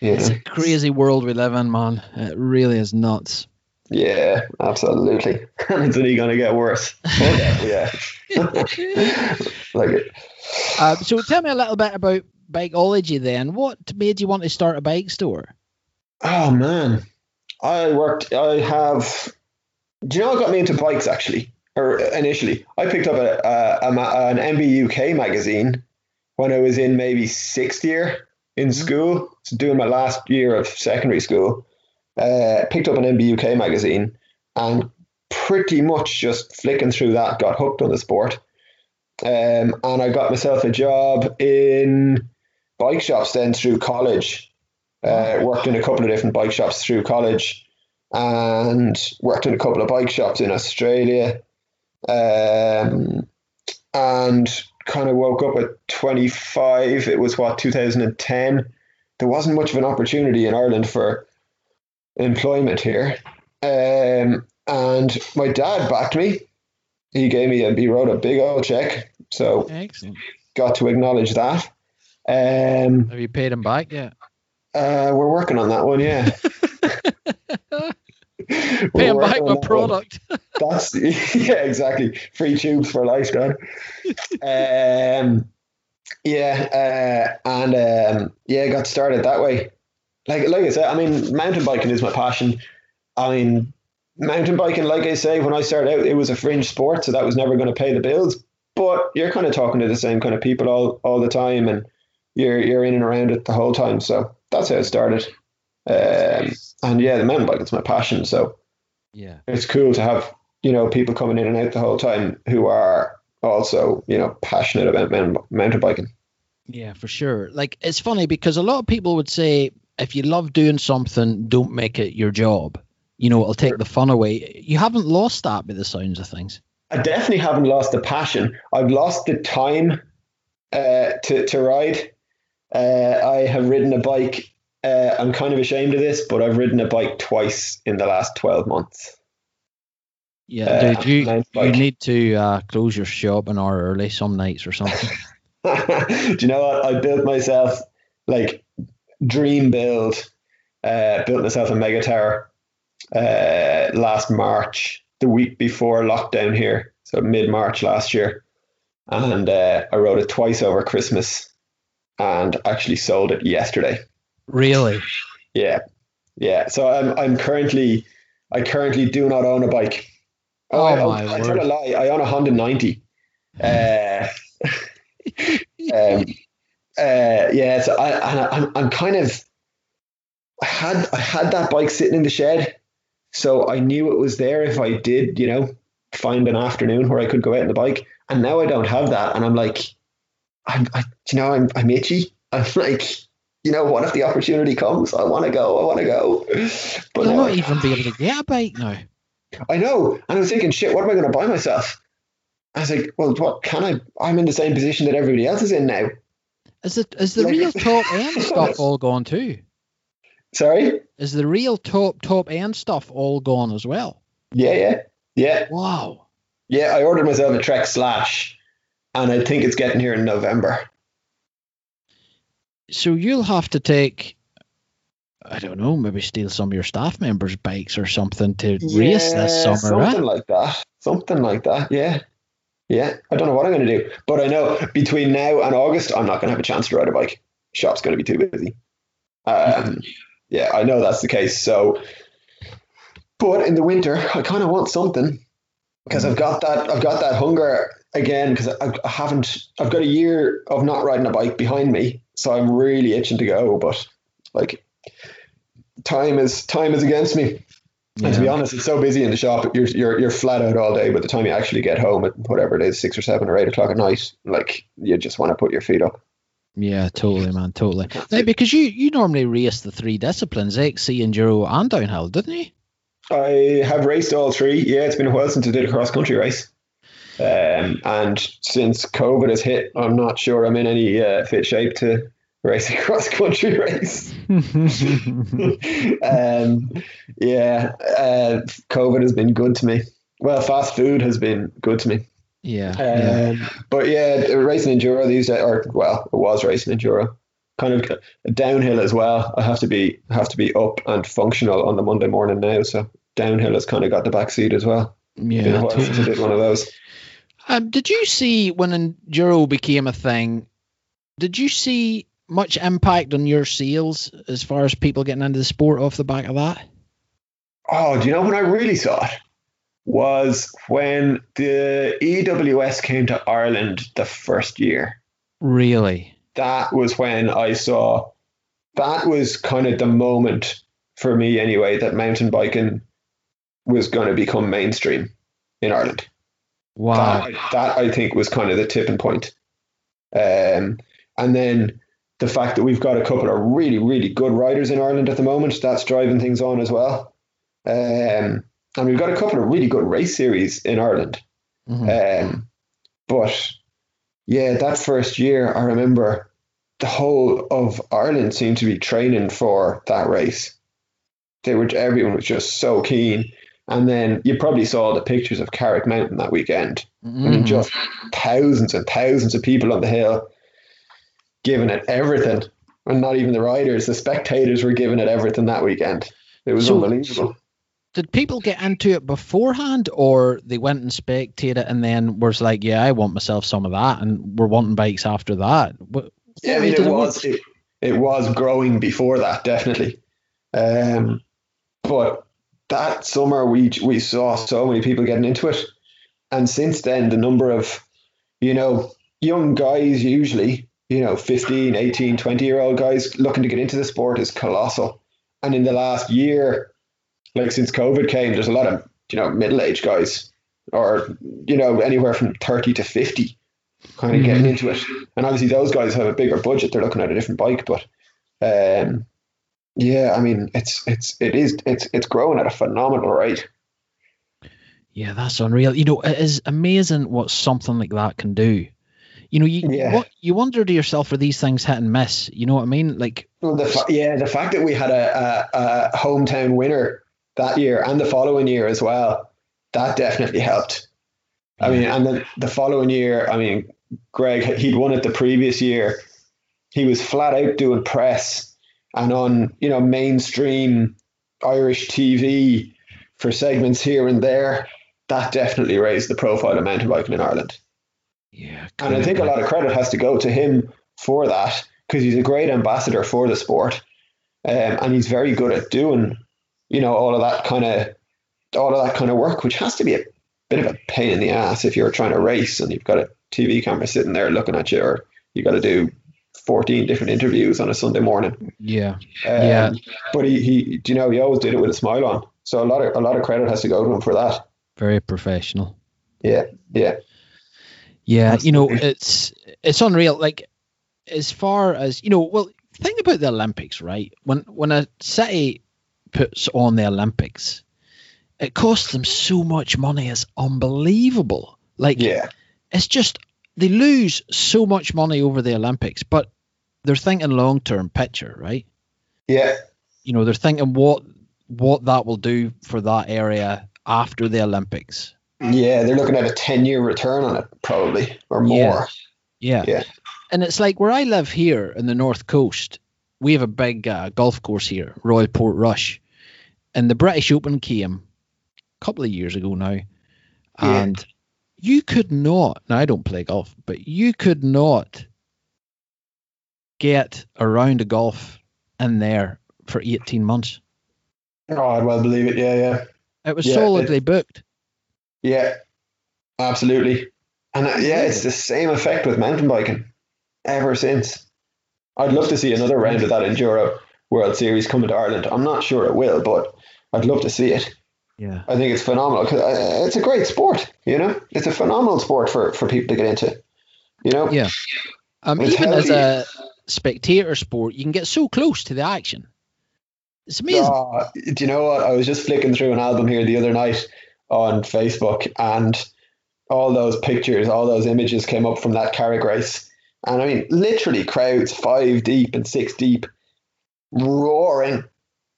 you it's know? a crazy world we live in, man. It really is nuts. Yeah, absolutely. And it's only going to get worse. yeah. like it. Uh, so tell me a little bit about Bikeology then. What made you want to start a bike store? Oh, man. I worked, I have, do you know what got me into bikes actually? or initially, I picked up a, a, a, an MBUK magazine when I was in maybe sixth year in mm-hmm. school, so doing my last year of secondary school. Uh, picked up an MBUK magazine and pretty much just flicking through that, got hooked on the sport. Um, and I got myself a job in bike shops then through college. Uh, worked in a couple of different bike shops through college and worked in a couple of bike shops in Australia um, and kind of woke up at 25. It was what 2010. There wasn't much of an opportunity in Ireland for employment here, um, and my dad backed me. He gave me a he wrote a big old check, so Excellent. got to acknowledge that. Um, Have you paid him back yet? Uh, we're working on that one, yeah. Paying back my product. That's yeah, exactly. Free tubes for life, man. um, Yeah, uh, and um, yeah, got started that way. Like like I said, I mean, mountain biking is my passion. I mean, mountain biking, like I say, when I started out, it was a fringe sport, so that was never going to pay the bills. But you're kind of talking to the same kind of people all, all the time, and you're you're in and around it the whole time. So that's how it started. Um, and yeah, the mountain bike is my passion. So Yeah. it's cool to have you know people coming in and out the whole time who are also you know passionate about mountain, biking. Yeah, for sure. Like it's funny because a lot of people would say if you love doing something, don't make it your job. You know, it'll take the fun away. You haven't lost that by the sounds of things. I definitely haven't lost the passion. I've lost the time uh, to to ride. Uh, I have ridden a bike. Uh, I'm kind of ashamed of this, but I've ridden a bike twice in the last twelve months. Yeah, Uh, dude, you you need to uh, close your shop an hour early some nights or something. Do you know what? I built myself like dream build. Uh, built myself a Megatower uh, last March, the week before lockdown here, so mid March last year, and uh, I rode it twice over Christmas, and actually sold it yesterday. really? Yeah, yeah. So I'm I'm currently I currently do not own a bike. Oh, I, my I, I word. tell a lie. I own a Honda 90. Uh, um, uh, yeah. So I, and I I'm I'm kind of I had I had that bike sitting in the shed, so I knew it was there if I did, you know, find an afternoon where I could go out on the bike. And now I don't have that, and I'm like, I'm, I, you know, I'm I'm itchy. I'm like, you know, what if the opportunity comes? I want to go. I want to go. But You'll not even be able to get a bike now. I know. And I was thinking, shit, what am I going to buy myself? I was like, well, what can I? I'm in the same position that everybody else is in now. Is it is the Like- real top end stuff all gone too? Sorry? Is the real top top end stuff all gone as well? Yeah, yeah, yeah, Wow. yeah. I ordered myself a Trek Slash, and I think it's getting here in November. So you'll have to take I don't know, maybe steal some of your staff members' bikes or something to race this summer, something right? like that. Something like that. Yeah, yeah. I don't know what I'm going to do, but I know between now and August, I'm not going to have a chance to ride a bike. Shop's going to be too busy. Um, yeah, I know that's the case. So, but in the winter, I kind of want something because I've got that. I've got that hunger again because I, I haven't. I've got a year of not riding a bike behind me, so I'm really itching to go. But like, time is time is against me. And to be honest, it's so busy in the shop. You're you're you're flat out all day. By the time you actually get home at whatever it is, six or seven or eight o'clock at night, like you just want to put your feet up. Yeah, totally, man, totally. Because you you normally race the three disciplines, eh? XC, enduro, and downhill, didn't you? I have raced all three. Yeah, it's been a while since I did a cross country race. Um, and since COVID has hit, I'm not sure I'm in any uh, fit shape to race a cross country race. um, yeah, uh, COVID has been good to me. Well, fast food has been good to me. yeah, yeah. Um, but yeah, racing enduro these days, or well, it was racing enduro, kind of downhill as well. I have to be have to be up and functional on the Monday morning now, so downhill has kind of got the back seat as well. Yeah, I did one of those. Um, did you see when enduro became a thing? Did you see much impact on your sales as far as people getting into the sport off the back of that? Oh, do you know when I really saw it? Was when the EWS came to Ireland the first year. Really? that was when I saw that was kind of the moment for me anyway that mountain biking was going to become mainstream in Ireland. Wow. That, that I think was kind of the tipping point. Um, and then the fact that we've got a couple of really, really good riders in Ireland at the moment, that's driving things on as well. Um, and we've got a couple of really good race series in Ireland. Mhm. Um, but yeah, that first year, I remember the whole of Ireland seemed to be training for that race. They were everyone was just so keen. And then you probably saw the pictures of Carrick Mountain that weekend. I mean, Mhm. just thousands and thousands of people on the hill giving it everything. And not even the riders, the spectators were giving it everything that weekend. It was So- unbelievable. did people get into it beforehand, or they went and spectated and then was like, "Yeah, I want myself some of that," and we're wanting bikes after that? What, yeah, I mean, it was it, it, was growing before that, definitely. Um, but that summer we we saw so many people getting into it, and since then the number of, you know, young guys usually, you know, 15, 18, 20 year old guys looking to get into the sport is colossal. And in the last year, like since COVID came, there's a lot of you know middle aged guys, or you know anywhere from thirty to fifty, kind of mm-hmm. getting into it. And obviously those guys have a bigger budget; they're looking at a different bike. But um, yeah, I mean it's it's it is it's it's growing at a phenomenal rate. Yeah, that's unreal. You know, it is amazing what something like that can do. You know, you yeah. what, you wonder to yourself, are these things hit and miss? You know what I mean? Like, well, the fa- yeah, the fact that we had a, a, a hometown winner that year and the following year as well, that definitely helped. I mean, and then the following year, I mean, Greg, he'd won it the previous year. He was flat out doing press and on, you know, mainstream Irish TV for segments here and there. That definitely raised the profile of mountain biking in Ireland. Yeah. And I think a lot of credit has to go to him for that because he's a great ambassador for the sport. Um, and he's very good at doing you know, all of that kind of all of that kind of work, which has to be a bit of a pain in the ass if you're trying to race and you've got a TV camera sitting there looking at you, or you got to do 14 different interviews on a Sunday morning. Yeah, um, yeah. But he, he, do you know, he always did it with a smile on. So a lot of a lot of credit has to go to him for that. Very professional. Yeah, yeah, yeah. You know, it's it's unreal. Like as far as you know, well, think about the Olympics, right? When when a city puts on the Olympics, it costs them so much money. It's unbelievable. Like, yeah, it's just they lose so much money over the Olympics, but they're thinking long term picture, right? Yeah. You know, they're thinking what what that will do for that area after the Olympics. Yeah, they're looking at a ten year return on it, probably or more. Yeah. yeah. Yeah. And it's like where I live here in the north coast, we have a big uh, golf course here, Royal Portrush, and the British Open came a couple of years ago now, and yeah. You could not. Now I don't play golf, but you could not get around a round of golf in there for eighteen months. Oh, I'd well believe it. Yeah, yeah. It was yeah, solidly it, booked. Yeah, absolutely. And uh, yeah, it's the same effect with mountain biking ever since. I'd love to see another round of that Enduro World Series coming to Ireland. I'm not sure it will, but I'd love to see it. Yeah, I think it's phenomenal because uh, it's a great sport. You know, it's a phenomenal sport for for people to get into. You know, yeah. Um, even healthy. as a spectator sport, you can get so close to the action. It's amazing. Uh, do you know what? I was just flicking through an album here the other night on Facebook, and all those pictures, all those images came up from that Carrick race and I mean, literally crowds five deep and six deep roaring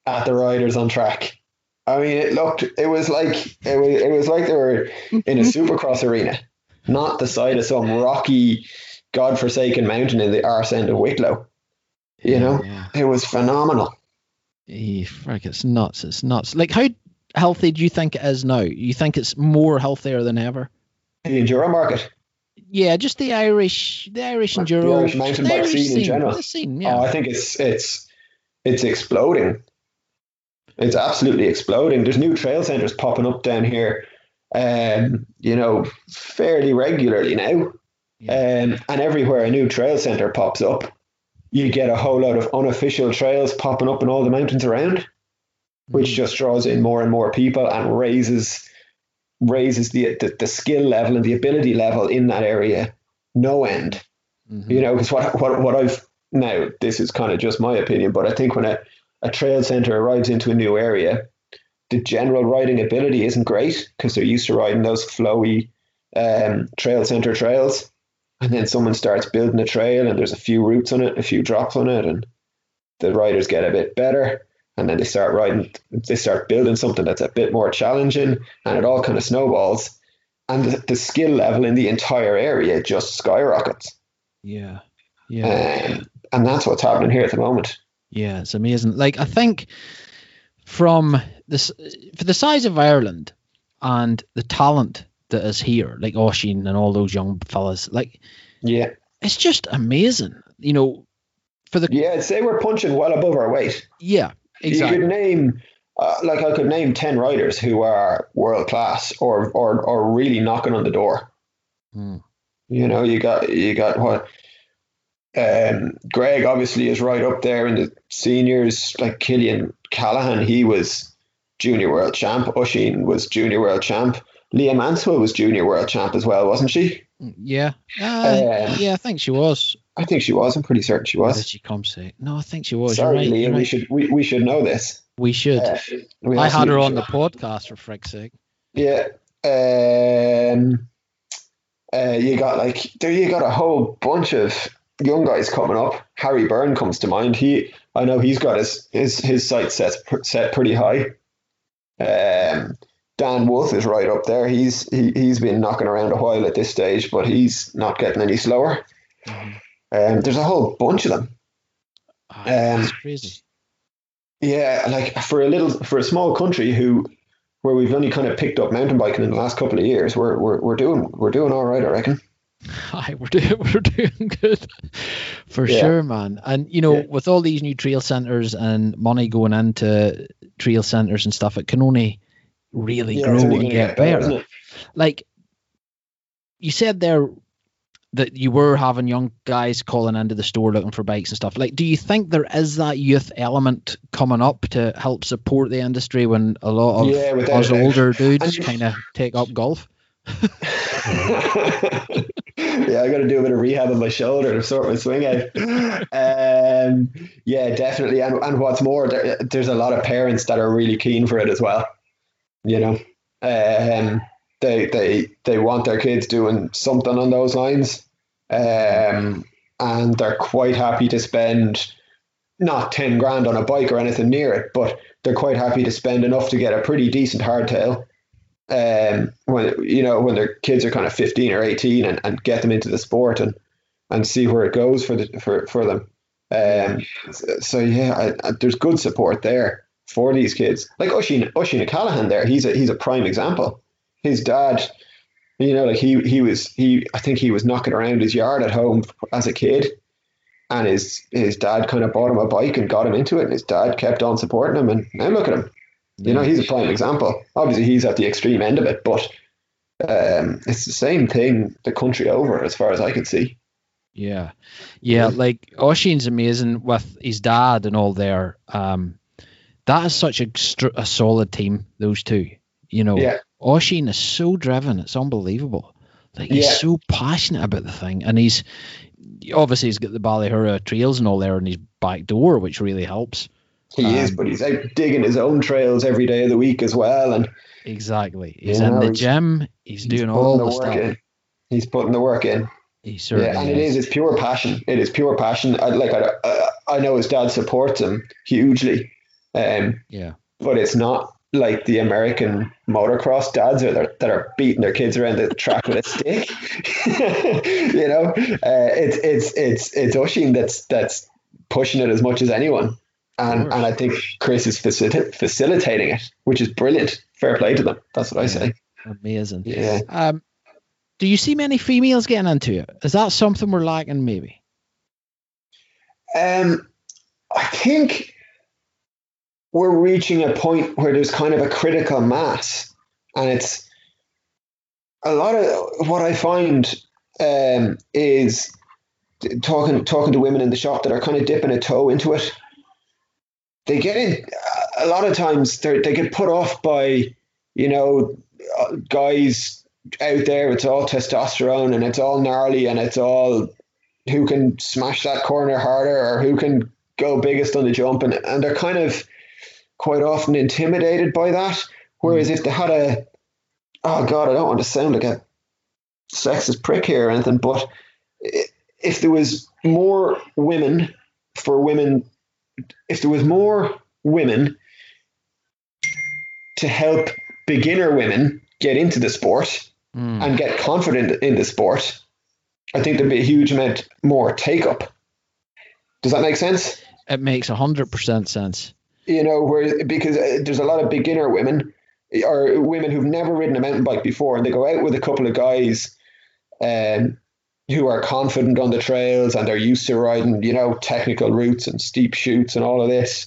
at the riders on track. I mean, it looked, it was like, it was, it was like they were in a supercross arena, not the side of some rocky, godforsaken mountain in the arse end of Wicklow. You know, yeah. it was phenomenal. Yeah, frick, it's nuts. It's nuts. Like, how healthy do you think it is now? You think it's more healthier than ever? The enduro market yeah, just the Irish, the Irish enduro, the Irish mountain bike scene, scene, in general. Scene, yeah. Oh, I think it's it's it's exploding. It's absolutely exploding. There's new trail centers popping up down here, um, you know, fairly regularly now. Yeah. Um, and everywhere a new trail center pops up, you get a whole lot of unofficial trails popping up in all the mountains around, mm. which just draws in more and more people and raises raises the, the, the skill level and the ability level in that area no end. Mm-hmm. You know, because what, what what I've now this is kind of just my opinion, but I think when a, a trail center arrives into a new area, the general riding ability isn't great because they're used to riding those flowy um, trail center trails. And then someone starts building a trail and there's a few routes on it, a few drops on it, and the riders get a bit better. And then they start riding they start building something that's a bit more challenging and it all kind of snowballs. And the, the skill level in the entire area just skyrockets. Yeah. Yeah. Um, and that's what's happening here at the moment yeah it's amazing like i think from this for the size of Ireland and the talent that is here, like Oisín and all those young fellas, like Yeah. it's just amazing. You know, for the Yeah, I'd say we're punching well above our weight. yeah, You could name, uh, like I could name ten riders who are world class or or or really knocking on the door. Hmm. You know, you got you got what. Um, Greg obviously is right up there in the seniors. Like Killian Callaghan, he was junior world champ. Oisín was junior world champ. Leah Maunsell was junior world champ as well, wasn't she? Yeah, uh, Um, yeah, I think she was. I think she was. I'm pretty certain she was. did she come say? No, I think she was. Sorry, right. Leah. We should we, we should know this. We should. Uh, we I had her on the podcast for frick's sake. Yeah. Um, uh, you got like there. You got a whole bunch of young guys coming up. Harry Byrne comes to mind. He, I know he's got his his his sights set set pretty high. Um, Dan Wolfe is right up there. He's he he's been knocking around a while at this stage, but he's not getting any slower. Um, there's a whole bunch of them. Ah, Um, it's crazy. Yeah, like for a little for a small country who where we've only kind of picked up mountain biking in the last couple of years, we're we're, we're doing we're doing all right, I reckon. Aye, we're doing we're doing good for Yeah. sure, man. And you know, Yeah. with all these new trail centers and money going into trail centers and stuff, it can only really Yeah, grow and gonna get better, better. Like you said there that you were having young guys calling into the store looking for bikes and stuff. Like, do you think there is that youth element coming up to help support the industry when a lot of Yeah, us older dudes kind of take up golf? Yeah, I got to do a bit of rehab on my shoulder to sort my swing out. Um, yeah, definitely. And and what's more, there, there's a lot of parents that are really keen for it as well. You know, um, they they they want their kids doing something on those lines, um, and they're quite happy to spend not ten grand on a bike or anything near it, but they're quite happy to spend enough to get a pretty decent hardtail um, when you know when their kids are kind of 15 or 18 and, and get them into the sport and and see where it goes for the for, for them. Um, so, yeah I, I, there's good support there for these kids. Like Oisín Oisín Callaghan there he's a he's a prime example. His dad you know like he he was he I think he was knocking around his yard at home as a kid and his his dad kind of bought him a bike and got him into it and his dad kept on supporting him and now look at him you know, he's a prime example. Obviously, he's at the extreme end of it, but um, it's the same thing the country over, as far as I can see. Yeah, yeah. Like Oisín's amazing with his dad and all there. Um, that is such a str- a solid team. Those two, you know. Yeah. Oisín is so driven. It's unbelievable. Like he's Yeah. so passionate about the thing, and he's obviously he's got the Ballyhoura trails and all there in his back door, which really helps. He is, Um, but he's out digging his own trails every day of the week as well, and Exactly. He's in the he's- gym. He's, he's doing all the the, work stuff. in. He's putting the work in. He certainly yeah, and it is. is. It's pure passion. It is pure passion. I, like I, I, I know his dad supports him hugely, um, Yeah. but it's not like the American motocross dads are that are beating their kids around the track with a stick. you know, uh, it's it's it's it's Oisín that's that's pushing it as much as anyone, and and I think Chris is facil- facilitating it, which is brilliant. Fair play to them. That's what I say. Amazing. Yeah. Um, do you see many females getting into it? Is that something we're lacking? Maybe. Um, I think we're reaching a point where there's kind of a critical mass, and it's a lot of what I find um, is talking talking to women in the shop that are kind of dipping a toe into it. They get in a lot of times. They they get put off by you know uh, guys out there. It's all testosterone and it's all gnarly and it's all who can smash that corner harder or who can go biggest on the jump and, and they're kind of quite often intimidated by that whereas if they had a oh god i don't want to sound like a sexist prick here or anything but if there was more women for women if there was more women to help beginner women get into the sport Mm. and get confident in the sport, I think there'd be a huge amount more take up. Does that make sense? It makes a hundred percent sense. You know, where because uh, there's a lot of beginner women or women who've never ridden a mountain bike before, and they go out with a couple of guys, um, who are confident on the trails and they're used to riding, you know, technical routes and steep shoots and all of this,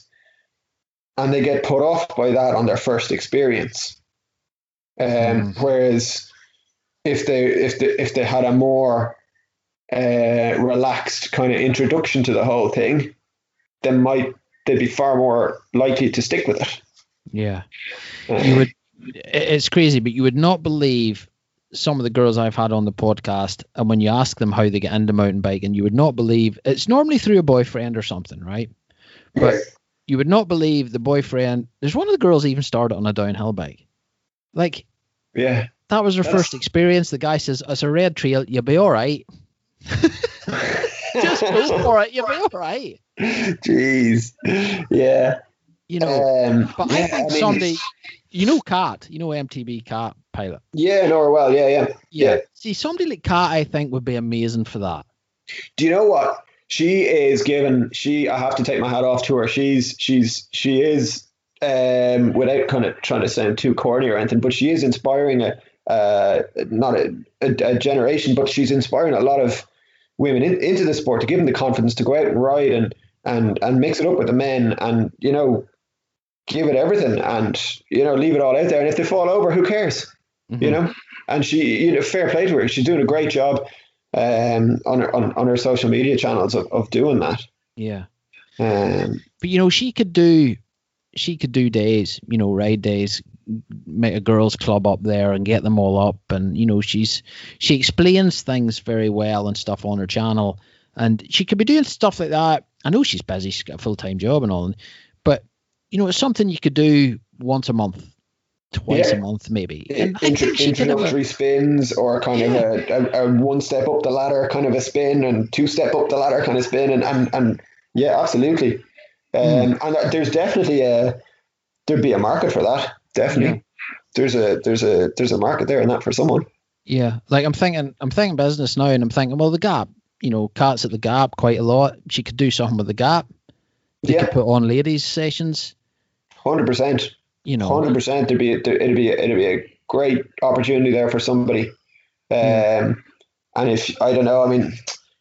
and they get put off by that on their first experience. Um, mm. Whereas if they if they if they had a more uh, relaxed kind of introduction to the whole thing, then might they'd be far more likely to stick with it. Yeah, uh, you would. It's crazy, but you would not believe some of the girls I've had on the podcast, and when you ask them how they get into mountain biking, you would not believe it's normally through a boyfriend or something, right? But you would not believe the boyfriend. There's one of the girls even started on a downhill bike. Like, yeah, that was her That's... first experience. The guy says, "It's a red trail. You'll be all right." Just go for it. You'll be all right. Jeez. Yeah. You know, um, but yeah, I think I mean, Sunday, you know, Cat, you know, MTB Cat pilot. Yeah, no, well, yeah, yeah, yeah. See, somebody like Cat, I think, would be amazing for that. Do you know what? She is given. She, I have to take my hat off to her. She's, she's, she is, um, without kind of trying to sound too corny or anything, but she is inspiring a, uh, not a, a, a generation, but she's inspiring a lot of women in, into the sport to give them the confidence to go out and ride and and and mix it up with the men and you know give it everything and you know leave it all out there and if they fall over who cares mm-hmm. you know? And she you know fair play to her. She's doing a great job um on her on, on her social media channels of, of doing that. Yeah. Um but you know she could do she could do days you know ride days make a girls club up there and get them all up. And you know she's she explains things very well and stuff on her channel. And she could be doing stuff like that. I know she's busy she's got a full-time job and all. But you know it's something you could do once a month twice yeah. a month maybe and Intro, introductory spins or kind yeah. of a, a, a, one step up the ladder kind of a spin and two step up the ladder kind of spin and and, and yeah absolutely um, mm. and there's definitely a there'd be a market for that definitely. Yeah. There's a there's a there's a market there in that for someone. Yeah, like I'm thinking I'm thinking business now, and I'm thinking, well, the Gap, you know, Cat's at the Gap quite a lot. She could do something with the Gap. They yeah. could put on ladies sessions. Hundred percent. You know, hundred percent. There'd be it'd be a, it'd be a great opportunity there for somebody. Um, hmm. and if I don't know, I mean,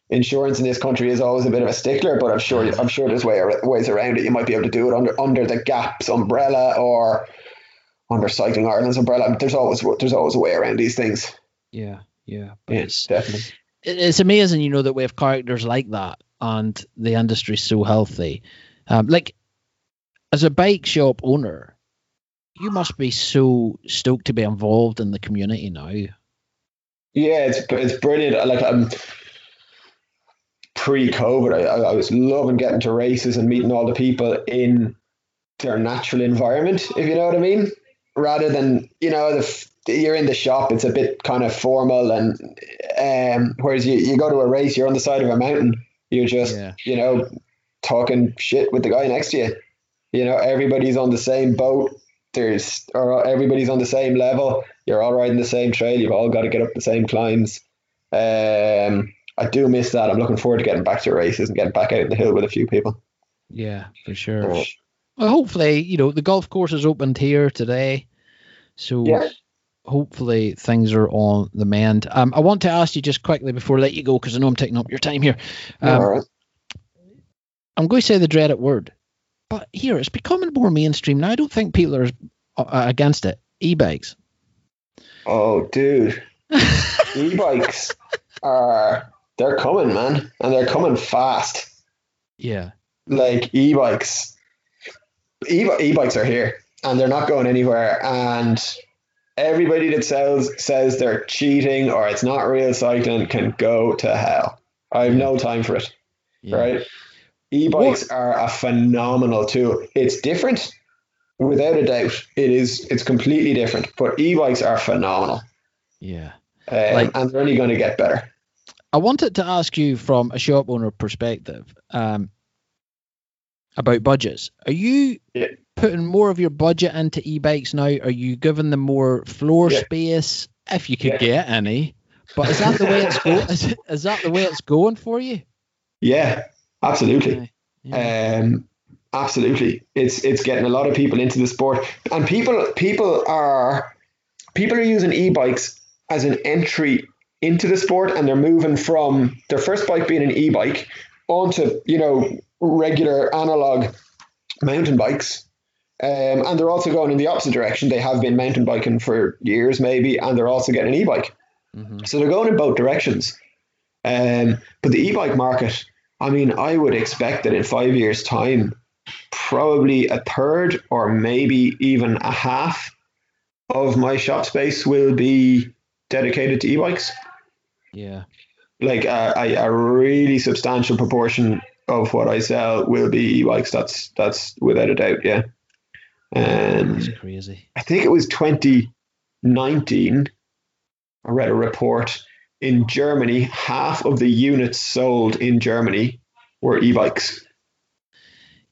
insurance in this country is always a bit of a stickler, but I'm sure I'm sure there's way, ways around it. You might be able to do it under under the Gap's umbrella or under Cycling Ireland's umbrella. There's always there's always a way around these things. Yeah, yeah, but it's definitely. It's amazing, you know, that we have characters like that, and the industry's so healthy. Um, like, as a bike shop owner, you must be so stoked to be involved in the community now. Yeah, it's it's brilliant. Like I'm. Um, pre-COVID, I, I was loving getting to races and meeting all the people in their natural environment, if you know what I mean rather than you know the you're in the shop it's a bit kind of formal and um whereas you, you go to a race you're on the side of a mountain you're just yeah. you know talking shit with the guy next to you you know everybody's on the same boat there's or everybody's on the same level you're all riding the same trail you've all got to get up the same climbs um I do miss that I'm looking forward to getting back to races and getting back out in the hill with a few people yeah for sure well, hopefully, you know, the golf course is opened here today. So yeah. hopefully things are on the mend. Um, I want to ask you just quickly before I let you go, because I know I'm taking up your time here. Um, All right. I'm going to say the dreaded word, but here it's becoming more mainstream now. I don't think people are uh, against it. E-bikes. Oh, dude. e-bikes are they're coming, man, and they're coming fast. Yeah. Like e-bikes e- bikes are here and they're not going anywhere. And everybody that sells says they're cheating or it's not real cycling can go to hell. I have no time for it. Yeah. Right? E-bikes what? are a phenomenal tool. It's different, without a doubt. It is. It's completely different. But e-bikes are phenomenal. Yeah, um, like, and they're only going to get better. I wanted to ask you from a shop owner perspective. Um, about budgets. Are you yeah. putting more of your budget into e-bikes now? Are you giving them more floor yeah. space if you could yeah. get any? But is that the way it's going? Is, is that the way it's going for you? Yeah, absolutely. Um, absolutely. It's it's getting a lot of people into the sport, and people people are people are using e-bikes as an entry into the sport, and they're moving from their first bike being an e-bike onto you know regular analog mountain bikes. Um, and they're also going in the opposite direction. They have been mountain biking for years, maybe, and they're also getting an e-bike. Mm-hmm. So they're going in both directions. Um, but the e-bike market, I mean, I would expect that in five years' time, probably a third or maybe even a half of my shop space will be dedicated to e-bikes. Yeah. Like a, a, really substantial proportion of what I sell will be e-bikes. That's that's without a doubt. Yeah. And That's crazy. I think it was 2019. I read a report in Germany. Half of the units sold in Germany were e-bikes.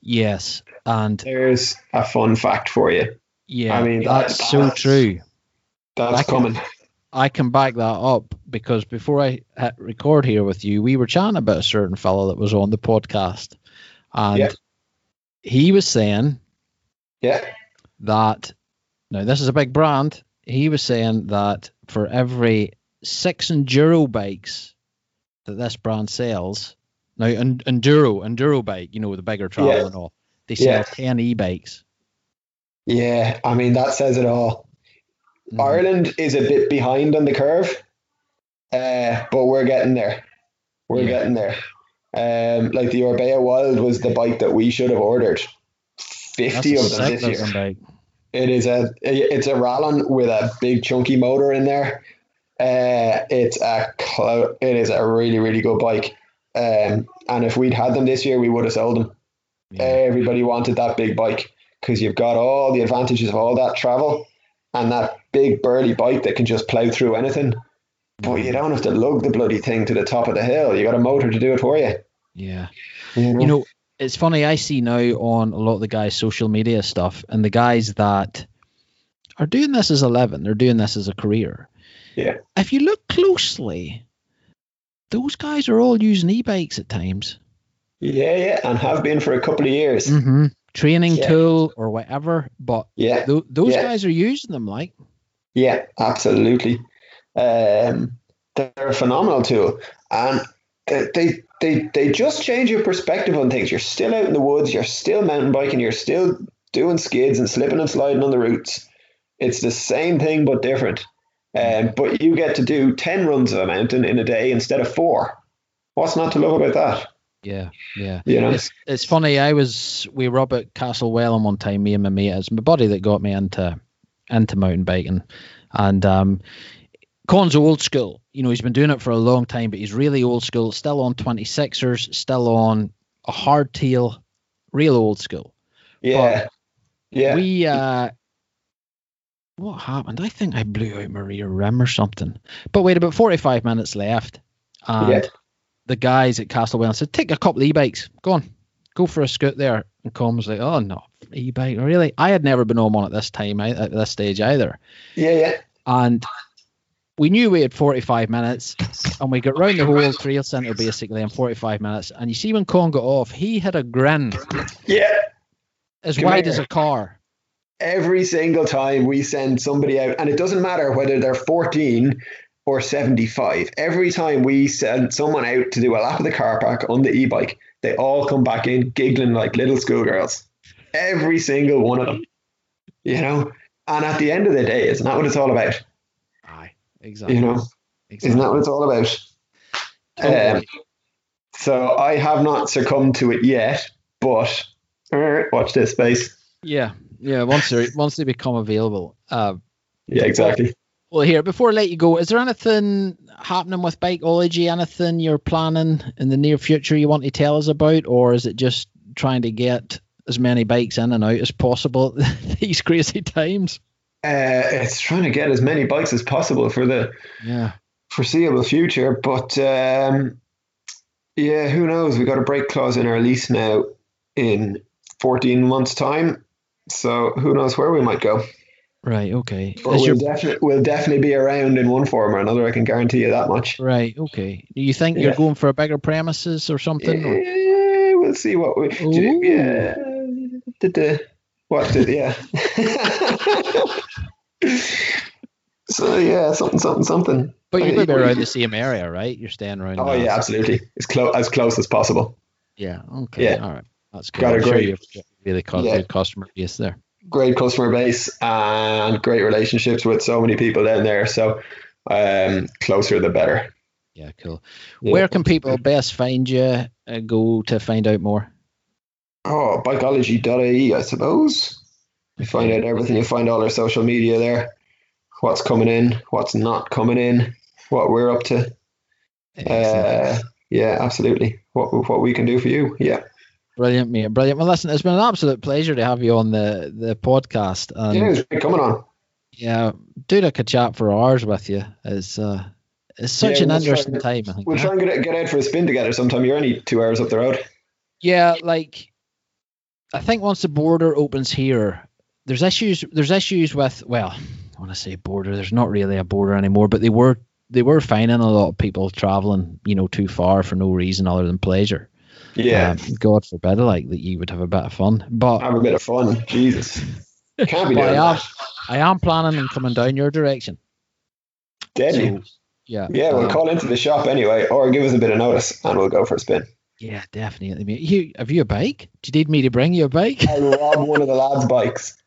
Yes, and there's a fun fact for you. Yeah, I mean that's, that's so true. That's I can. I can back that up because before I record here with you, we were chatting about a certain fellow that was on the podcast, and yeah. he was saying, yeah, that now this is a big brand. He was saying that for every six enduro bikes that this brand sells, now and enduro enduro bike, you know, the bigger travel yeah. and all, they sell yeah. ten e-bikes. Yeah, I mean that says it all. Mm. Ireland is a bit behind on the curve, uh, but we're getting there. We're yeah. getting there. Um, like the Orbea Wild was the bike that we should have ordered. Fifty That's of them this year. Bike. It is a it's a Rallon with a big chunky motor in there. Uh, it's a clo- it is a really really good bike. Um, and if we'd had them this year, we would have sold them. Yeah. Everybody wanted that big bike because you've got all the advantages of all that travel and that big burly bike that can just plow through anything. But you don't have to lug the bloody thing to the top of the hill. You got a motor to do it for you. Yeah. You know, you know it's funny. I see now on a lot of the guys' social media stuff, and the guys that are doing this as a living, they're doing this as a career. Yeah. If you look closely, those guys are all using e-bikes at times. Yeah, yeah, and have been for a couple of years. Mm-hmm. Training yeah. tool or whatever, but yeah, th- those yeah. guys are using them like. Yeah, absolutely. Um, they're a phenomenal tool, and they, they they they just change your perspective on things. You're still out in the woods. You're still mountain biking. You're still doing skids and slipping and sliding on the routes. It's the same thing but different. Um, but you get to do 10 runs of a mountain in a day instead of four. What's not to love about that? Yeah, yeah. You know, it's, it's funny. I was we were up at Castlewellan one time. Me and my mate. It's my buddy that got me into into mountain biking, and um, Con's old school. You know, he's been doing it for a long time, but he's really old school. Still on 26ers. Still on a hardtail. Real old school. Yeah. But yeah. We uh, what happened? I think I blew out Maria rear rim or something. But wait, about 45 minutes left. And yeah. the guys at Castlewellan said, take a couple of e-bikes. Go on. Go for a scoot there. And Con was like, oh, no, e-bike. Really? I had never been on one at this time, at this stage either. Yeah, yeah. And we knew we had 45 minutes and we got round the whole trail centre basically in 45 minutes. And you see when Con got off, he had a grin. Yeah. As Come wide here. as a car every single time we send somebody out, and it doesn't matter whether they're 14 or 75, every time we send someone out to do a lap of the car park on the e bike, they all come back in giggling like little schoolgirls. Every single one of them. You know? And at the end of the day, isn't that what it's all about? Aye, exactly. You know? Exactly. Isn't that what it's all about? Totally. Um, so I have not succumbed to it yet, but uh, watch this space. Yeah, yeah, once they once they become available. Uh, yeah, exactly. Well, here before I let you go, is there anything happening with Bikeology? Anything you're planning in the near future you want to tell us about, or is it just trying to get as many bikes in and out as possible these crazy times? Uh, it's trying to get as many bikes as possible for the yeah foreseeable future, but um, yeah, who knows? We've got a break clause in our lease now in 14 months' time. So who knows where we might go. Right. Okay. But we'll, your... definitely, we'll definitely be around in one form or another. I can guarantee you that much. Right. Okay. Do you think yeah. you're going for a bigger premises or something? Yeah, or? we'll see what we. Ooh. Yeah. did the what did yeah. so yeah, something, something, something. But you're going to be around the same area, right? You're staying around. Oh yeah, absolutely. As close as close as possible. Yeah. Okay. Yeah. All right. That's good. Got a I'm sure great- got really co- Yeah. good customer base there. Great customer base and great relationships with so many people down there. So um, closer the better. Yeah. Cool. Yeah. Where can people best find you? Uh, go to find out more. Oh, bikeology.ie, I suppose. You find out everything. You find all our social media there. What's coming in, what's not coming in, what we're up to. Uh, yeah, absolutely. What what we can do for you. Yeah. Brilliant, mate. Brilliant. Well, listen, it's been an absolute pleasure to have you on the the podcast. And yeah, it's great coming on. yeah, doing a chat for hours with you is uh, it's such Yeah, an we'll interesting and- time. I think. We'll try and get, get out for a spin together sometime. You're only two hours up the road. Yeah, like I think once the border opens here, there's issues. There's issues with well, I want to say border. There's not really a border anymore, but they were they were finding a lot of people traveling, you know, too far for no reason other than pleasure. Yeah. Um, God forbid, like that you would have a bit of fun. But Have a bit of fun. Jesus. Can't be But I am. I am planning on coming down your direction. Deadly. So, yeah. yeah, we'll um, call into the shop anyway, or give us a bit of notice and we'll go for a spin. Yeah, definitely. You have you a bike? Do you need me to bring you a bike? I'll rob one of the lads' bikes.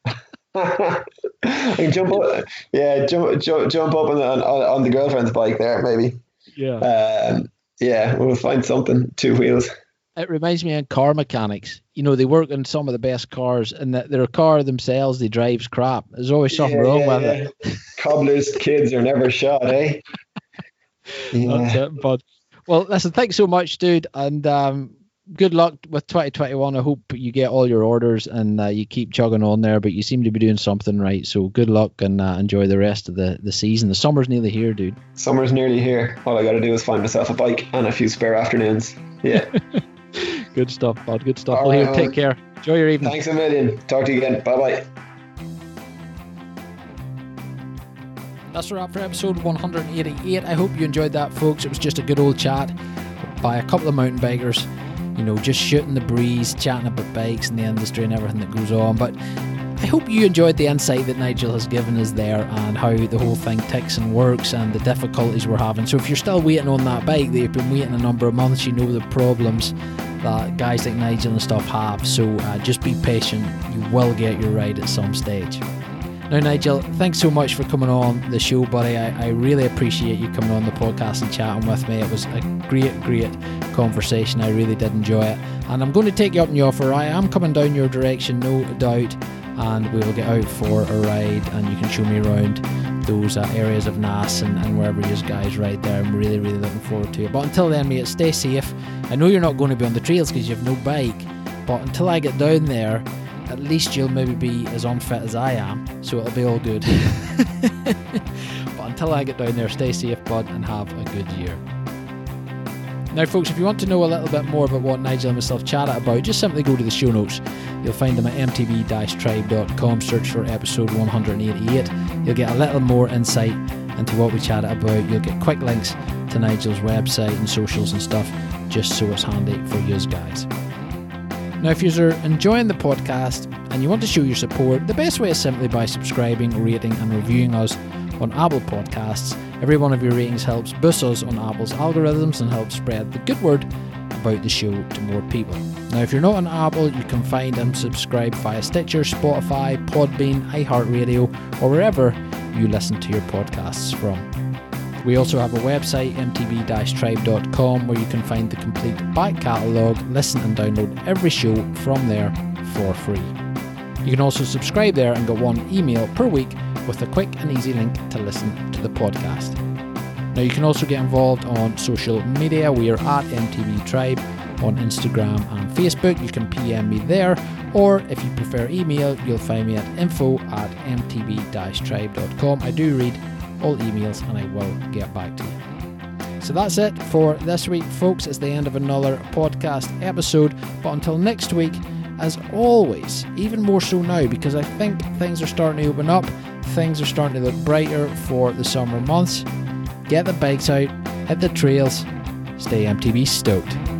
I can jump up, yeah, jump, jump, jump up on the, on, on the girlfriend's bike there, maybe. Yeah. Um, yeah, we'll find something. Two wheels. It reminds me of car mechanics. You know, they work on some of the best cars, and that their car themselves, they drives crap. There's always something Yeah, wrong yeah, with yeah. it. Cobblers' kids are never shot, eh? Yeah. Bud. Well, listen, thanks so much, dude, and um, good luck with 2021. I hope you get all your orders and uh, you keep chugging on there. But you seem to be doing something right, so good luck and uh, enjoy the rest of the the season. The summer's nearly here, dude. Summer's nearly here. All I got to do is find myself a bike and a few spare afternoons. Yeah. Good stuff, bud. Good stuff. All well, right, here, take care. Enjoy your evening. Thanks a million. Talk to you again. Bye bye. That's a wrap for episode 188. I hope you enjoyed that, folks. It was just a good old chat by a couple of mountain bikers, you know, just shooting the breeze, chatting about bikes and the industry and everything that goes on. But I hope you enjoyed the insight that Nigel has given us there and how the whole thing ticks and works and the difficulties we're having. So if you're still waiting on that bike that you've been waiting a number of months, you know the problems that guys like Nigel and stuff have. So uh, just be patient. You will get your ride at some stage. Now, Nigel, thanks so much for coming on the show, buddy. I, I really appreciate you coming on the podcast and chatting with me. It was a great, great conversation. I really did enjoy it. And I'm going to take you up on the offer. I am coming down your direction, no doubt. And we will get out for a ride and you can show me around those uh, areas of Naas and, and wherever you guys ride there. I'm really, really looking forward to it. But until then, mate, stay safe. I know you're not going to be on the trails because you have no bike. But until I get down there, at least you'll maybe be as unfit as I am, so it'll be all good. but until I get down there, stay safe, bud, and have a good year. Now, folks, if you want to know a little bit more about what Nigel and myself chatted about, just simply go to the show notes. You'll find them at mtb-tribe.com, search for episode 188. You'll get a little more insight into what we chatted about. You'll get quick links to Nigel's website and socials and stuff, just so it's handy for you guys. Now, if you're enjoying the podcast and you want to show your support, the best way is simply by subscribing, rating, and reviewing us on Apple Podcasts. Every one of your ratings helps boost us on Apple's algorithms and helps spread the good word about the show to more people. Now, if you're not on Apple, you can find and subscribe via Stitcher, Spotify, Podbean, iHeartRadio, or wherever you listen to your podcasts from. We also have a website, mtb-tribe.com, where you can find the complete back catalogue, listen and download every show from there for free. You can also subscribe there and get one email per week with a quick and easy link to listen to the podcast. Now, you can also get involved on social media. We are at MTB Tribe on Instagram and Facebook. You can PM me there, or if you prefer email, you'll find me at info at mtb-tribe.com. I do read all emails and I will get back to you. So that's it for this week, folks. It's the end of another podcast episode. But until next week, as always, even more so now because I think things are starting to open up, things are starting to look brighter for the summer months. Get the bikes out, hit the trails, stay MTB stoked.